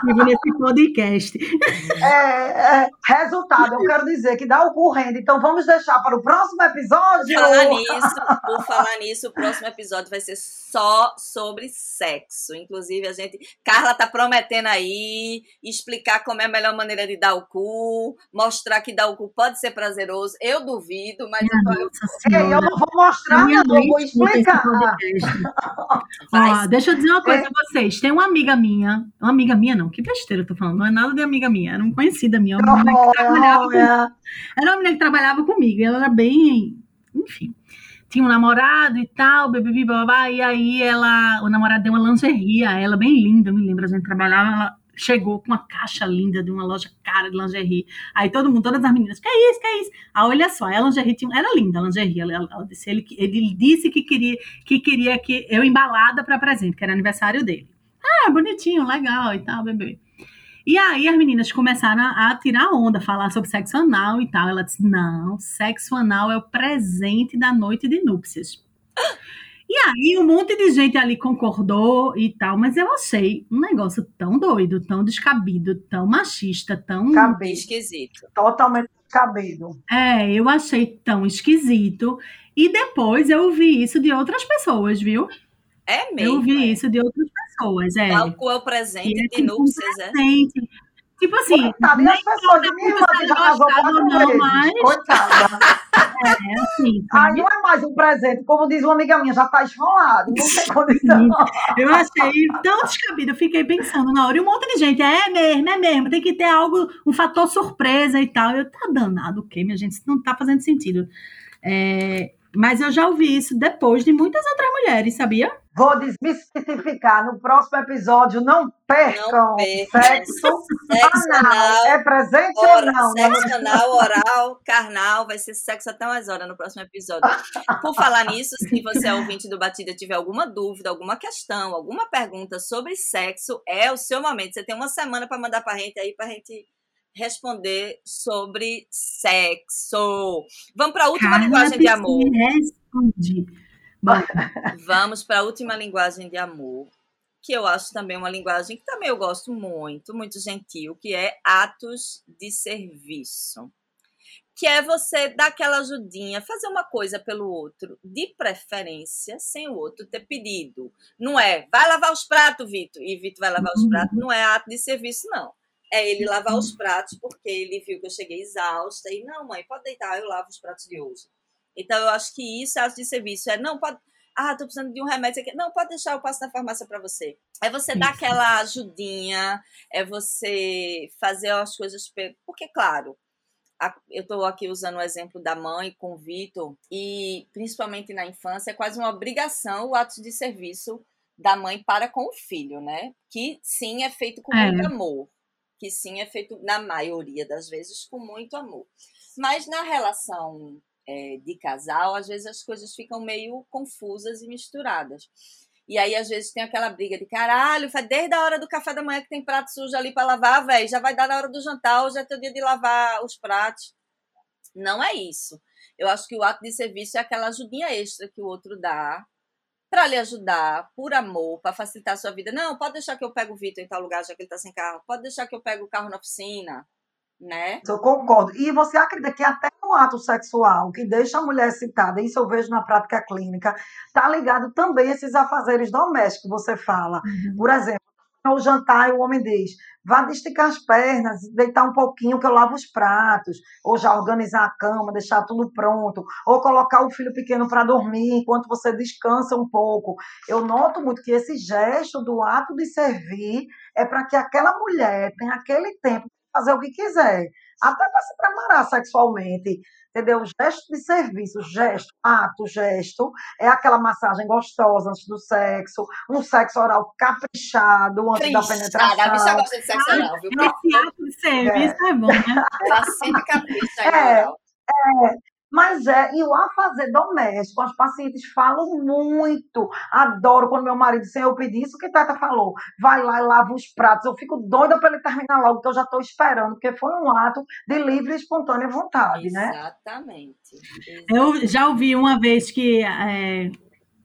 Tudo é nesse podcast. É, é, resultado, eu quero dizer que dá o cu rende. Então vamos deixar para o próximo episódio. Por falar nisso, por falar nisso, o próximo episódio vai ser só sobre sexo. Inclusive, a gente. Carla tá prometendo aí explicar como é a melhor maneira de dar o cu, mostrar que dar o cu pode ser prazeroso. Eu duvido, mas eu, tô... eu, eu não vou mostrar, não, eu vou explicar. Ó, deixa eu dizer uma coisa é. pra vocês. Tem uma amiga minha, uma amiga minha não, que besteira eu tô falando, não é nada de amiga minha, era uma conhecida minha, uma menina que trabalhava comigo. Era uma menina que trabalhava comigo, ela era bem, enfim, tinha um namorado e tal, bebê, babá, e aí ela, o namorado deu uma lingerie a ela, bem linda, eu me lembro, a gente trabalhava, ela chegou com uma caixa linda de uma loja cara de lingerie. Aí todo mundo, todas as meninas, que é isso, que é isso? Ah, olha só, a lingerie tinha, era linda a lingerie. Ela, ela disse, ele, ele disse que queria que queria que eu embalada para presente, que era aniversário dele. Ah, bonitinho, legal e tal, bebê. E aí as meninas começaram a, a tirar onda, falar sobre sexo anal e tal. Ela disse: não, sexo anal é o presente da noite de núpcias. E aí um monte de gente ali concordou e tal, mas eu achei um negócio tão doido, tão descabido, tão machista, tão Cabido. esquisito. Totalmente descabido. É, eu achei tão esquisito. E depois eu ouvi isso de outras pessoas, viu? É mesmo. Eu ouvi é. isso de outras pessoas, é. Qual é o presente é, de tipo, núpcias, um presente. Tipo assim. Coitada, e as pessoas de minha irmã que já casou quatro vezes. Mas... Coitada. É, assim. Aí não é mais um presente, como diz uma amiga minha, já tá esfolado, não tem condição. Eu achei tão descabido, eu fiquei pensando na hora, e um monte de gente, é mesmo, é mesmo, tem que ter algo, um fator surpresa e tal. Eu, tá danado o quê, minha gente? Isso não tá fazendo sentido. É, mas eu já ouvi isso depois de muitas outras mulheres, sabia? Vou desmistificar no próximo episódio. Não percam não sexo, sexo anal. É presente ou não? Sexo anal, oral, carnal. Vai ser sexo até mais hora no próximo episódio. Por falar nisso, se você é ouvinte do Batida tiver alguma dúvida, alguma questão, alguma pergunta sobre sexo, é o seu momento. Você tem uma semana para mandar para a gente aí, para a gente responder sobre sexo. Vamos para a última Carla linguagem de amor. Responde. Vamos para a última linguagem de amor, que eu acho também uma linguagem que também eu gosto muito, muito gentil, que é atos de serviço. Que é você dar aquela ajudinha, fazer uma coisa pelo outro, de preferência, sem o outro ter pedido. Não é, vai lavar os pratos, Vitor, e Vitor vai lavar os pratos, não é ato de serviço, não é ele lavar os pratos, porque ele viu que eu cheguei exausta e, não, mãe, pode deitar, eu lavo os pratos de hoje. Então, eu acho que isso é ato de serviço. É, não, pode. Ah, tô precisando de um remédio aqui. Não, pode deixar, eu passo na farmácia para você. É você dar aquela ajudinha, é você fazer as coisas. Porque, claro, eu estou aqui usando o exemplo da mãe com o Vitor, e principalmente na infância, é quase uma obrigação o ato de serviço da mãe para com o filho, né? Que sim é feito com é. muito amor que sim é feito, na maioria das vezes, com muito amor. Mas na relação é, de casal, às vezes as coisas ficam meio confusas e misturadas. E aí, às vezes, tem aquela briga de caralho, foi desde a hora do café da manhã que tem prato sujo ali para lavar, velho. Já vai dar na hora do jantar, hoje é teu dia de lavar os pratos. Não é isso. Eu acho que o ato de serviço é aquela ajudinha extra que o outro dá para lhe ajudar, por amor, para facilitar a sua vida. Não, pode deixar que eu pego o Vitor em tal lugar, já que ele está sem carro. Pode deixar que eu pego o carro na oficina, né? Eu concordo. E você acredita que até no ato sexual, que deixa a mulher citada, isso eu vejo na prática clínica, tá ligado também a esses afazeres domésticos que você fala. Uhum. Por exemplo, ao jantar, o homem diz: vá esticar as pernas, deitar um pouquinho que eu lavo os pratos, ou já organizar a cama, deixar tudo pronto, ou colocar o filho pequeno para dormir enquanto você descansa um pouco. Eu noto muito que esse gesto do ato de servir é para que aquela mulher tenha aquele tempo fazer o que quiser, até para se preparar sexualmente entendeu? Gesto de serviço, gesto, ato, gesto, é aquela massagem gostosa antes do sexo, um sexo oral caprichado antes da penetração. A bicha gosta de sexo oral, viu? Esse ato de serviço é, é bom, né? Ela sempre capricha é. É, Mas é, e o afazer doméstico, as pacientes falam muito. Adoro quando meu marido, sem eu pedir isso que Tata falou, vai lá e lava os pratos. Eu fico doida para ele terminar logo, porque eu já estou esperando, porque foi um ato de livre e espontânea vontade, Exatamente. né? Exatamente. Eu já ouvi uma vez que é,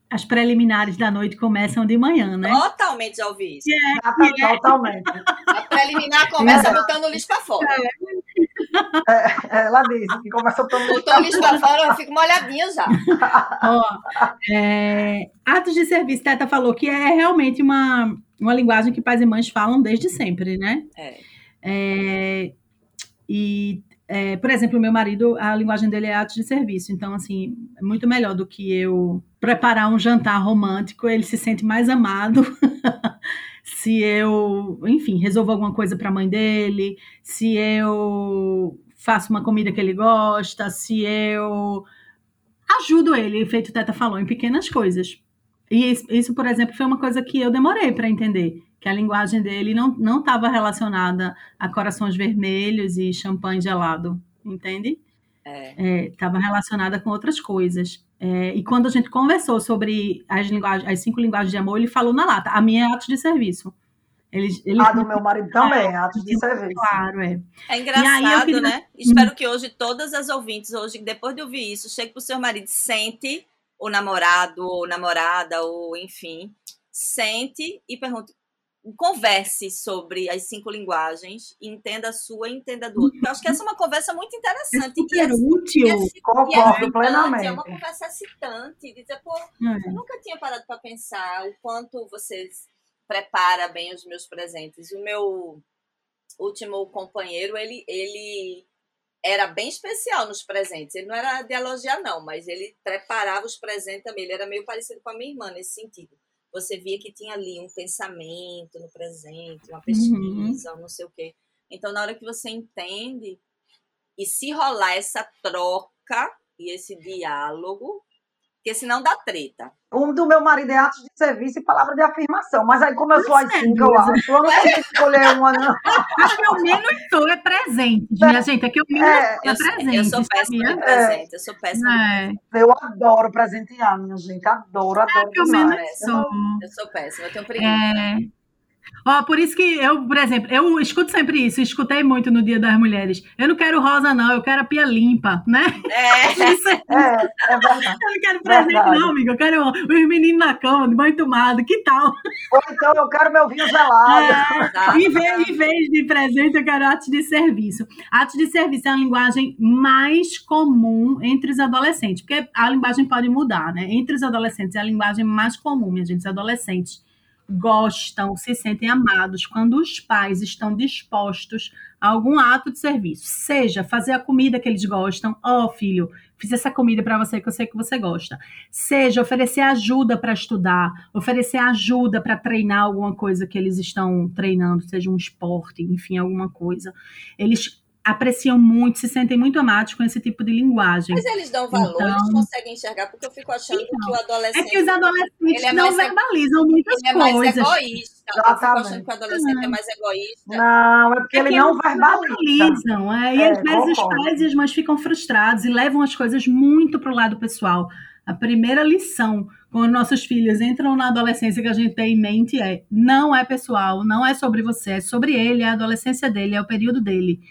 as preliminares da noite começam de manhã, né? Totalmente já ouvi isso. É, é, totalmente. A preliminar começa é. botando o lixo para fora. É, é, ela diz que começa botando lixo Botou o lixo para fora, eu fico molhadinha já. Ó, é, atos de serviço, Teta falou que é realmente uma, uma linguagem que pais e mães falam desde sempre, né? É. é e é, por exemplo, o meu marido, a linguagem dele é atos de serviço. Então, assim, é muito melhor do que eu preparar um jantar romântico. Ele se sente mais amado se eu, enfim, resolvo alguma coisa para a mãe dele, se eu faço uma comida que ele gosta, se eu ajudo ele, feito o Teta falou, em pequenas coisas. E isso, por exemplo, foi uma coisa que eu demorei para entender que a linguagem dele não estava relacionada a corações vermelhos e champanhe gelado, entende? Estava é. é, relacionada com outras coisas. É, e quando a gente conversou sobre as, linguagens, as cinco linguagens de amor, ele falou na lata: a minha é atos de serviço. Ele, ele... A do meu marido também, é, atos de serviço. Claro, é. É engraçado, queria... né? Espero que hoje todas as ouvintes, hoje, depois de ouvir isso, chegue para o seu marido, sente o namorado, ou namorada, ou enfim, sente e pergunte: converse sobre as cinco linguagens, entenda a sua, entenda do outro. Eu acho que essa é uma conversa muito interessante. É super útil. E é, Concordo plenamente. É uma conversa excitante. Dizer, pô, é. eu nunca tinha parado para pensar o quanto vocês prepara bem os meus presentes. O meu último companheiro, ele, ele era bem especial nos presentes. Ele não era de elogiar, não, mas ele preparava os presentes também. Ele era meio parecido com a minha irmã nesse sentido você via que tinha ali um pensamento no presente, uma uhum. pesquisa, uhum. não sei o quê. Então, na hora que você entende e se rolar essa troca e esse diálogo, porque senão dá treta. Um do meu marido é atos de serviço e palavra de afirmação. Mas aí, como eu sou assim, eu acho, eu não consigo escolher uma, não. Acho que eu menos sou é presente, minha gente. É que eu menos é, é presente. Eu sou péssima de presente. Eu sou péssima é. Eu adoro presentear, minha gente. Adoro, adoro. É que eu menos sou. Eu sou péssima, eu tenho preguiça. É... Ó, por isso que eu, por exemplo, eu escuto sempre isso, escutei muito no Dia das Mulheres. Eu não quero rosa, não, eu quero a pia limpa, né? É, isso é, é, é verdade. Eu não quero presente, verdade. não, amigo. Eu quero os meninos na cama, de banho tomado, que tal? Ou então eu quero meu vinho gelado. É, em, vez, em vez de presente, eu quero atos de serviço. Atos de serviço é a linguagem mais comum entre os adolescentes, porque a linguagem pode mudar, né? Entre os adolescentes é a linguagem mais comum, minha gente, os adolescentes gostam, se sentem amados quando os pais estão dispostos a algum ato de serviço, seja fazer a comida que eles gostam, ó oh, filho, fiz essa comida para você que eu sei que você gosta, seja oferecer ajuda para estudar, oferecer ajuda para treinar alguma coisa que eles estão treinando, seja um esporte, enfim, alguma coisa. Eles apreciam muito, se sentem muito amados com esse tipo de linguagem. Mas eles dão valor, então, eles conseguem enxergar, porque eu fico achando então, que o adolescente. É que os adolescentes é não verbalizam muitas ele coisas. Ele é mais egoísta. Eu fico achando que o adolescente é mais egoísta. Não, é porque é ele não verbalizam. É, e é, às vezes os pais e as mães ficam frustrados e levam as coisas muito para o lado pessoal. A primeira lição quando nossos filhos entram na adolescência que a gente tem em mente é: não é pessoal, não é sobre você, é sobre ele, é a adolescência dele, é o período dele.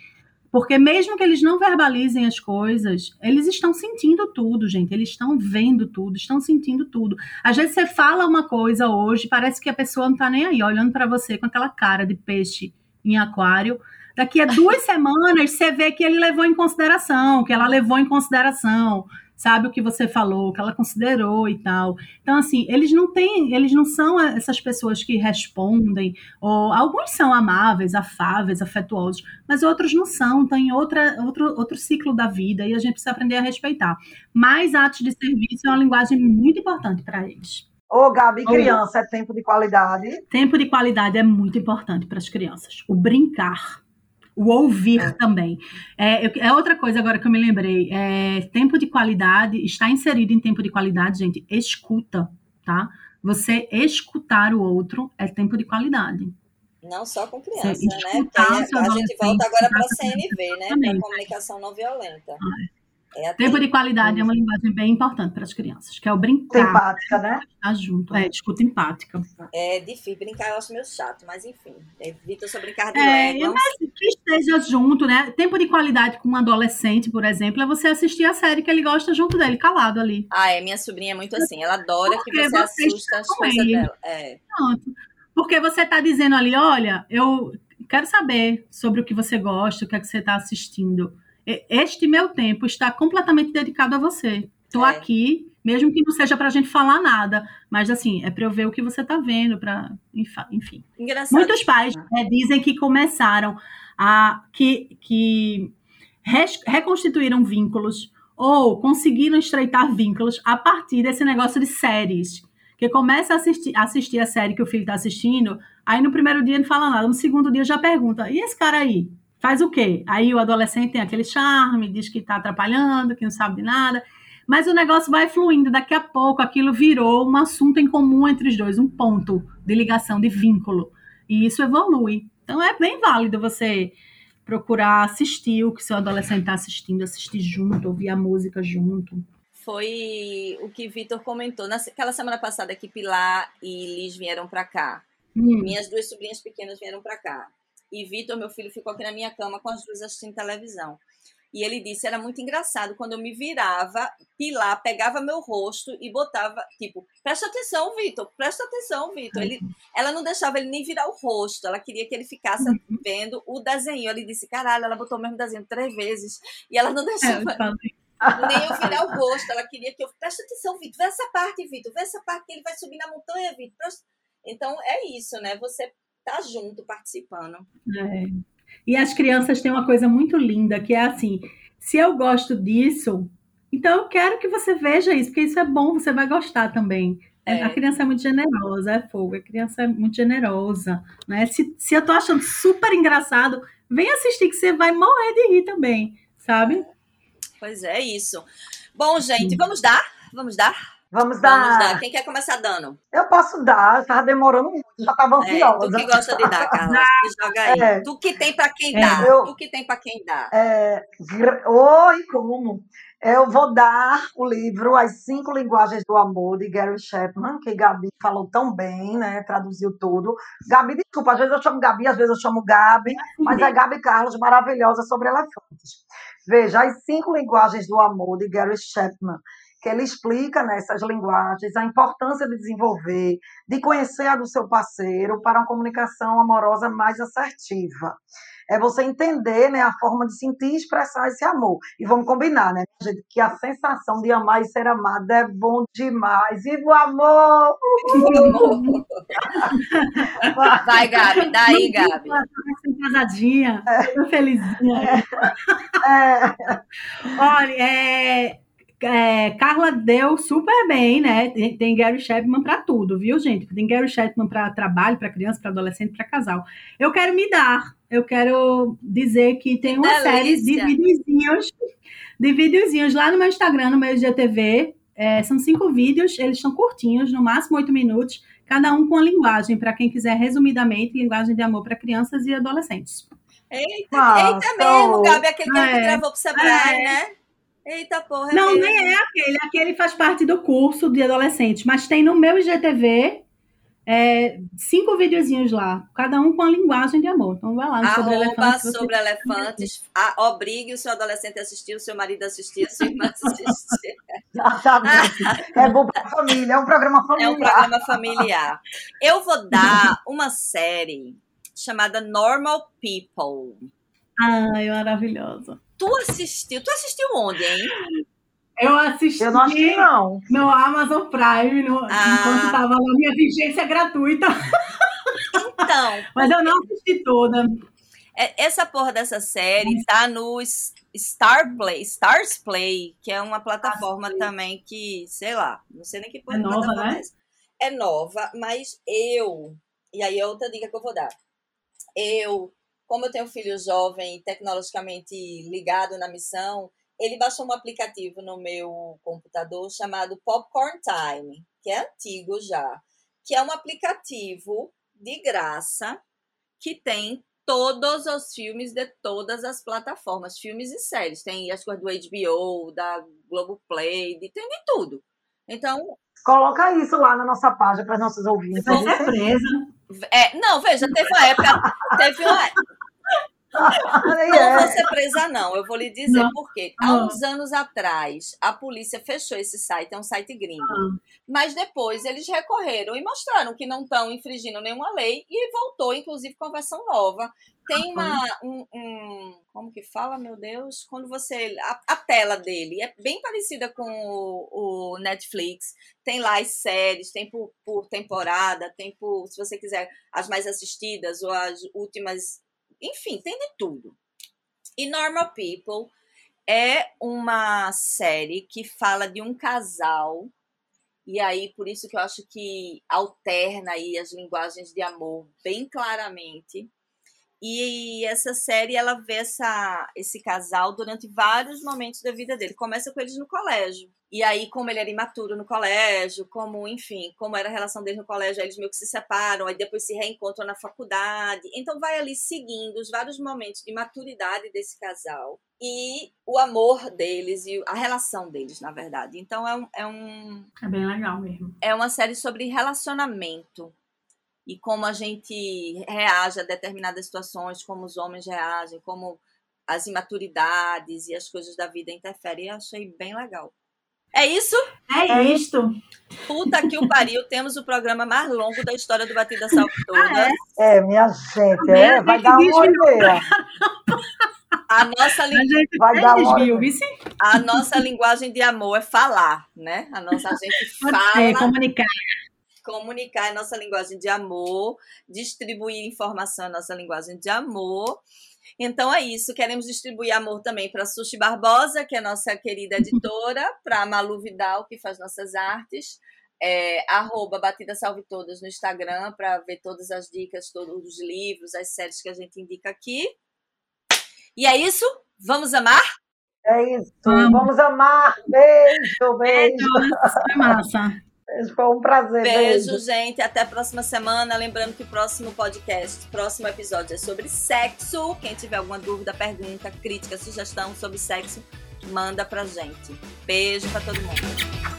Porque mesmo que eles não verbalizem as coisas, eles estão sentindo tudo, gente. Eles estão vendo tudo, estão sentindo tudo. Às vezes você fala uma coisa hoje, parece que a pessoa não tá nem aí, olhando para você com aquela cara de peixe em aquário. Daqui a duas semanas você vê que ele levou em consideração, que ela levou em consideração, sabe o que você falou, o que ela considerou e tal. Então, assim, eles não têm, eles não são essas pessoas que respondem, ou alguns são amáveis, afáveis, afetuosos, mas outros não são, têm outra, outro, outro ciclo da vida e a gente precisa aprender a respeitar. Mas atos de serviço é uma linguagem muito importante para eles. Ô, Gabi, criança, é tempo de qualidade? Tempo de qualidade é muito importante para as crianças. O brincar o ouvir é. também. É, é, outra coisa agora que eu me lembrei. É, tempo de qualidade, está inserido em tempo de qualidade, gente, escuta, tá? Você escutar o outro é tempo de qualidade. Não só com criança, né? a, a gente volta agora para a CNV, né? Para comunicação não violenta. É tempo de qualidade é uma linguagem bem importante para as crianças, que é o brincar. Empática, né? Estar junto. É, escuta empática. É difícil. Brincar eu acho meio chato, mas enfim. Evita só brincar de é, Lego. Mas que esteja junto, né? Tempo de qualidade com um adolescente, por exemplo, é você assistir a série que ele gosta junto dele, calado ali. Ah, é. Minha sobrinha é muito assim. Ela adora Porque que você, você assusta as coisas dela. É. Pronto. Porque você está dizendo ali, olha, eu quero saber sobre o que você gosta, o que é que você está assistindo. Este meu tempo está completamente dedicado a você. Estou é. aqui, mesmo que não seja para a gente falar nada, mas assim, é para eu ver o que você está vendo, para enfim. Engraçado. Muitos pais é, dizem que começaram a que, que reconstituíram vínculos ou conseguiram estreitar vínculos a partir desse negócio de séries. Que começa a assistir, assistir a série que o filho está assistindo, aí no primeiro dia não fala nada, no segundo dia já pergunta: e esse cara aí? Faz o quê? Aí o adolescente tem aquele charme, diz que está atrapalhando, que não sabe de nada. Mas o negócio vai fluindo, daqui a pouco aquilo virou um assunto em comum entre os dois, um ponto de ligação, de vínculo. E isso evolui. Então é bem válido você procurar assistir o que seu adolescente está assistindo, assistir junto, ouvir a música junto foi o que Vitor comentou. Naquela semana passada que Pilar e Liz vieram para cá. Hum. Minhas duas sobrinhas pequenas vieram para cá. E Vitor, meu filho, ficou aqui na minha cama com as duas assistindo televisão. E ele disse, era muito engraçado, quando eu me virava, Pilar pegava meu rosto e botava, tipo, presta atenção, Vitor, presta atenção, Vitor. Ele, ela não deixava ele nem virar o rosto, ela queria que ele ficasse uhum. vendo o desenho. Ele disse, caralho, ela botou o mesmo desenho três vezes, e ela não é, deixava... É, nem eu virar o rosto. Ela queria que eu. Presta atenção, Vitor. Vê essa parte, Vitor. Vê essa parte que ele vai subir na montanha, Vitor. Então é isso, né? Você tá junto, participando. É. E as crianças têm uma coisa muito linda, que é assim: se eu gosto disso, então eu quero que você veja isso, porque isso é bom, você vai gostar também. É. A criança é muito generosa, é fogo, a criança é muito generosa. Né? Se, se eu tô achando super engraçado, vem assistir que você vai morrer de rir também, sabe? Pois é, isso. Bom, gente, vamos dar? Vamos dar? Vamos dar. Vamos dar. Quem quer começar dando? Eu posso dar, estava demorando muito, já estava ansiosa. É, tu que gosta de dar, Carla. joga aí. É. Tu que tem para quem é, dá. Eu, tu que tem para quem dá. É, oi, como? Eu vou dar o livro As Cinco Linguagens do Amor, de Gary Chapman, que Gabi falou tão bem, né? Traduziu tudo. Gabi, desculpa, às vezes eu chamo Gabi, às vezes eu chamo Gabi, mas é Gabi Carlos, maravilhosa sobre elefantes. Veja, As Cinco Linguagens do Amor, de Gary Chapman, que ele explica nessas linguagens a importância de desenvolver, de conhecer a do seu parceiro para uma comunicação amorosa mais assertiva. É você entender né, a forma de sentir e expressar esse amor. E vamos combinar, né, gente, que a sensação de amar e ser amado é bom demais. Viva o amor! Vai, Gabi, daí, Gabi. Casadinha, é. felizinha. É. É. Olha, é, é, Carla deu super bem, né? Tem, tem Gary Chapman para tudo, viu, gente? Tem Gary Chapman para trabalho, para criança, para adolescente, para casal. Eu quero me dar, eu quero dizer que tem uma série de videozinhos, de videozinhos lá no meu Instagram, no meu IGTV. É, são cinco vídeos, eles são curtinhos, no máximo oito minutos, cada um com a linguagem, para quem quiser resumidamente, linguagem de amor para crianças e adolescentes. Eita, eita mesmo, Gabi, aquele que é, gravou pro Sebrae, é. né? Eita porra. É não, mesmo. nem é aquele. Aquele faz parte do curso de adolescente, mas tem no meu IGTV é, cinco videozinhos lá, cada um com a linguagem de amor. Então vai lá no Sobre Elefantes. Sobre elefantes. A, obrigue o seu adolescente a assistir, o seu marido a assistir, a sua irmã a assistir. é bom para a família, é um programa familiar. É um programa familiar. Eu vou dar uma série chamada Normal People. Ai, maravilhosa. Tu assistiu? Tu assistiu onde, hein? Eu assisti. Eu não assisti, não. No Amazon Prime, no, ah. enquanto estava na minha vigência gratuita. Então. Mas eu não assisti toda. É, essa porra dessa série tá no Star Play, Stars Play, que é uma plataforma ah, também que, sei lá, não sei nem que porra é nova, né? É. é nova, mas eu. E aí é outra dica que eu vou dar. Eu como eu tenho um filho jovem, tecnologicamente ligado na missão, ele baixou um aplicativo no meu computador chamado Popcorn Time, que é antigo já, que é um aplicativo de graça que tem todos os filmes de todas as plataformas, filmes e séries. Tem as coisas do HBO, da Globoplay, de, tem de tudo. Então. Coloca isso lá na nossa página para nossos ouvintes. Ser presa. É, não, veja, teve uma época. Teve uma, não é. vou ser presa, não. Eu vou lhe dizer não. por quê. Há ah. uns anos atrás, a polícia fechou esse site, é um site gringo. Ah. Mas depois eles recorreram e mostraram que não estão infringindo nenhuma lei e voltou, inclusive, com a versão nova. Tem uma. Um, um, como que fala, meu Deus? Quando você. A, a tela dele é bem parecida com o, o, Netflix. Tem lá as séries, tem por, por temporada, tem por, se você quiser, as mais assistidas ou as últimas enfim, tem de tudo. E Normal People é uma série que fala de um casal e aí por isso que eu acho que alterna aí as linguagens de amor bem claramente. E essa série ela vê essa, esse casal durante vários momentos da vida dele. Começa com eles no colégio. E aí, como ele era imaturo no colégio, como, enfim, como era a relação dele no colégio, aí eles meio que se separam, aí depois se reencontram na faculdade. Então vai ali seguindo os vários momentos de maturidade desse casal e o amor deles e a relação deles, na verdade. Então é um. É, um, é bem legal mesmo. É uma série sobre relacionamento e como a gente reage a determinadas situações, como os homens reagem, como as imaturidades e as coisas da vida interferem. Eu achei bem legal. É isso? É, é isto. Puta que o pariu, temos o programa mais longo da história do Batida Salve Todas. Ah, é? é? minha gente, é, vai dar uma ideia. A nossa, li... a vai dar uma... a nossa linguagem de amor é falar, né? A nossa a gente fala. É, comunicar. Comunicar é nossa linguagem de amor, distribuir informação é nossa linguagem de amor. Então é isso. Queremos distribuir amor também para Sushi Barbosa, que é nossa querida editora, para Malu Vidal, que faz nossas artes. É, arroba Batida Salve Todas no Instagram para ver todas as dicas, todos os livros, as séries que a gente indica aqui. E é isso? Vamos amar? É isso. Vamos, Vamos amar. Beijo, beijo. Foi massa. Foi um prazer. Beijo, beijo, gente. Até a próxima semana. Lembrando que o próximo podcast, próximo episódio é sobre sexo. Quem tiver alguma dúvida, pergunta, crítica, sugestão sobre sexo, manda pra gente. Beijo pra todo mundo.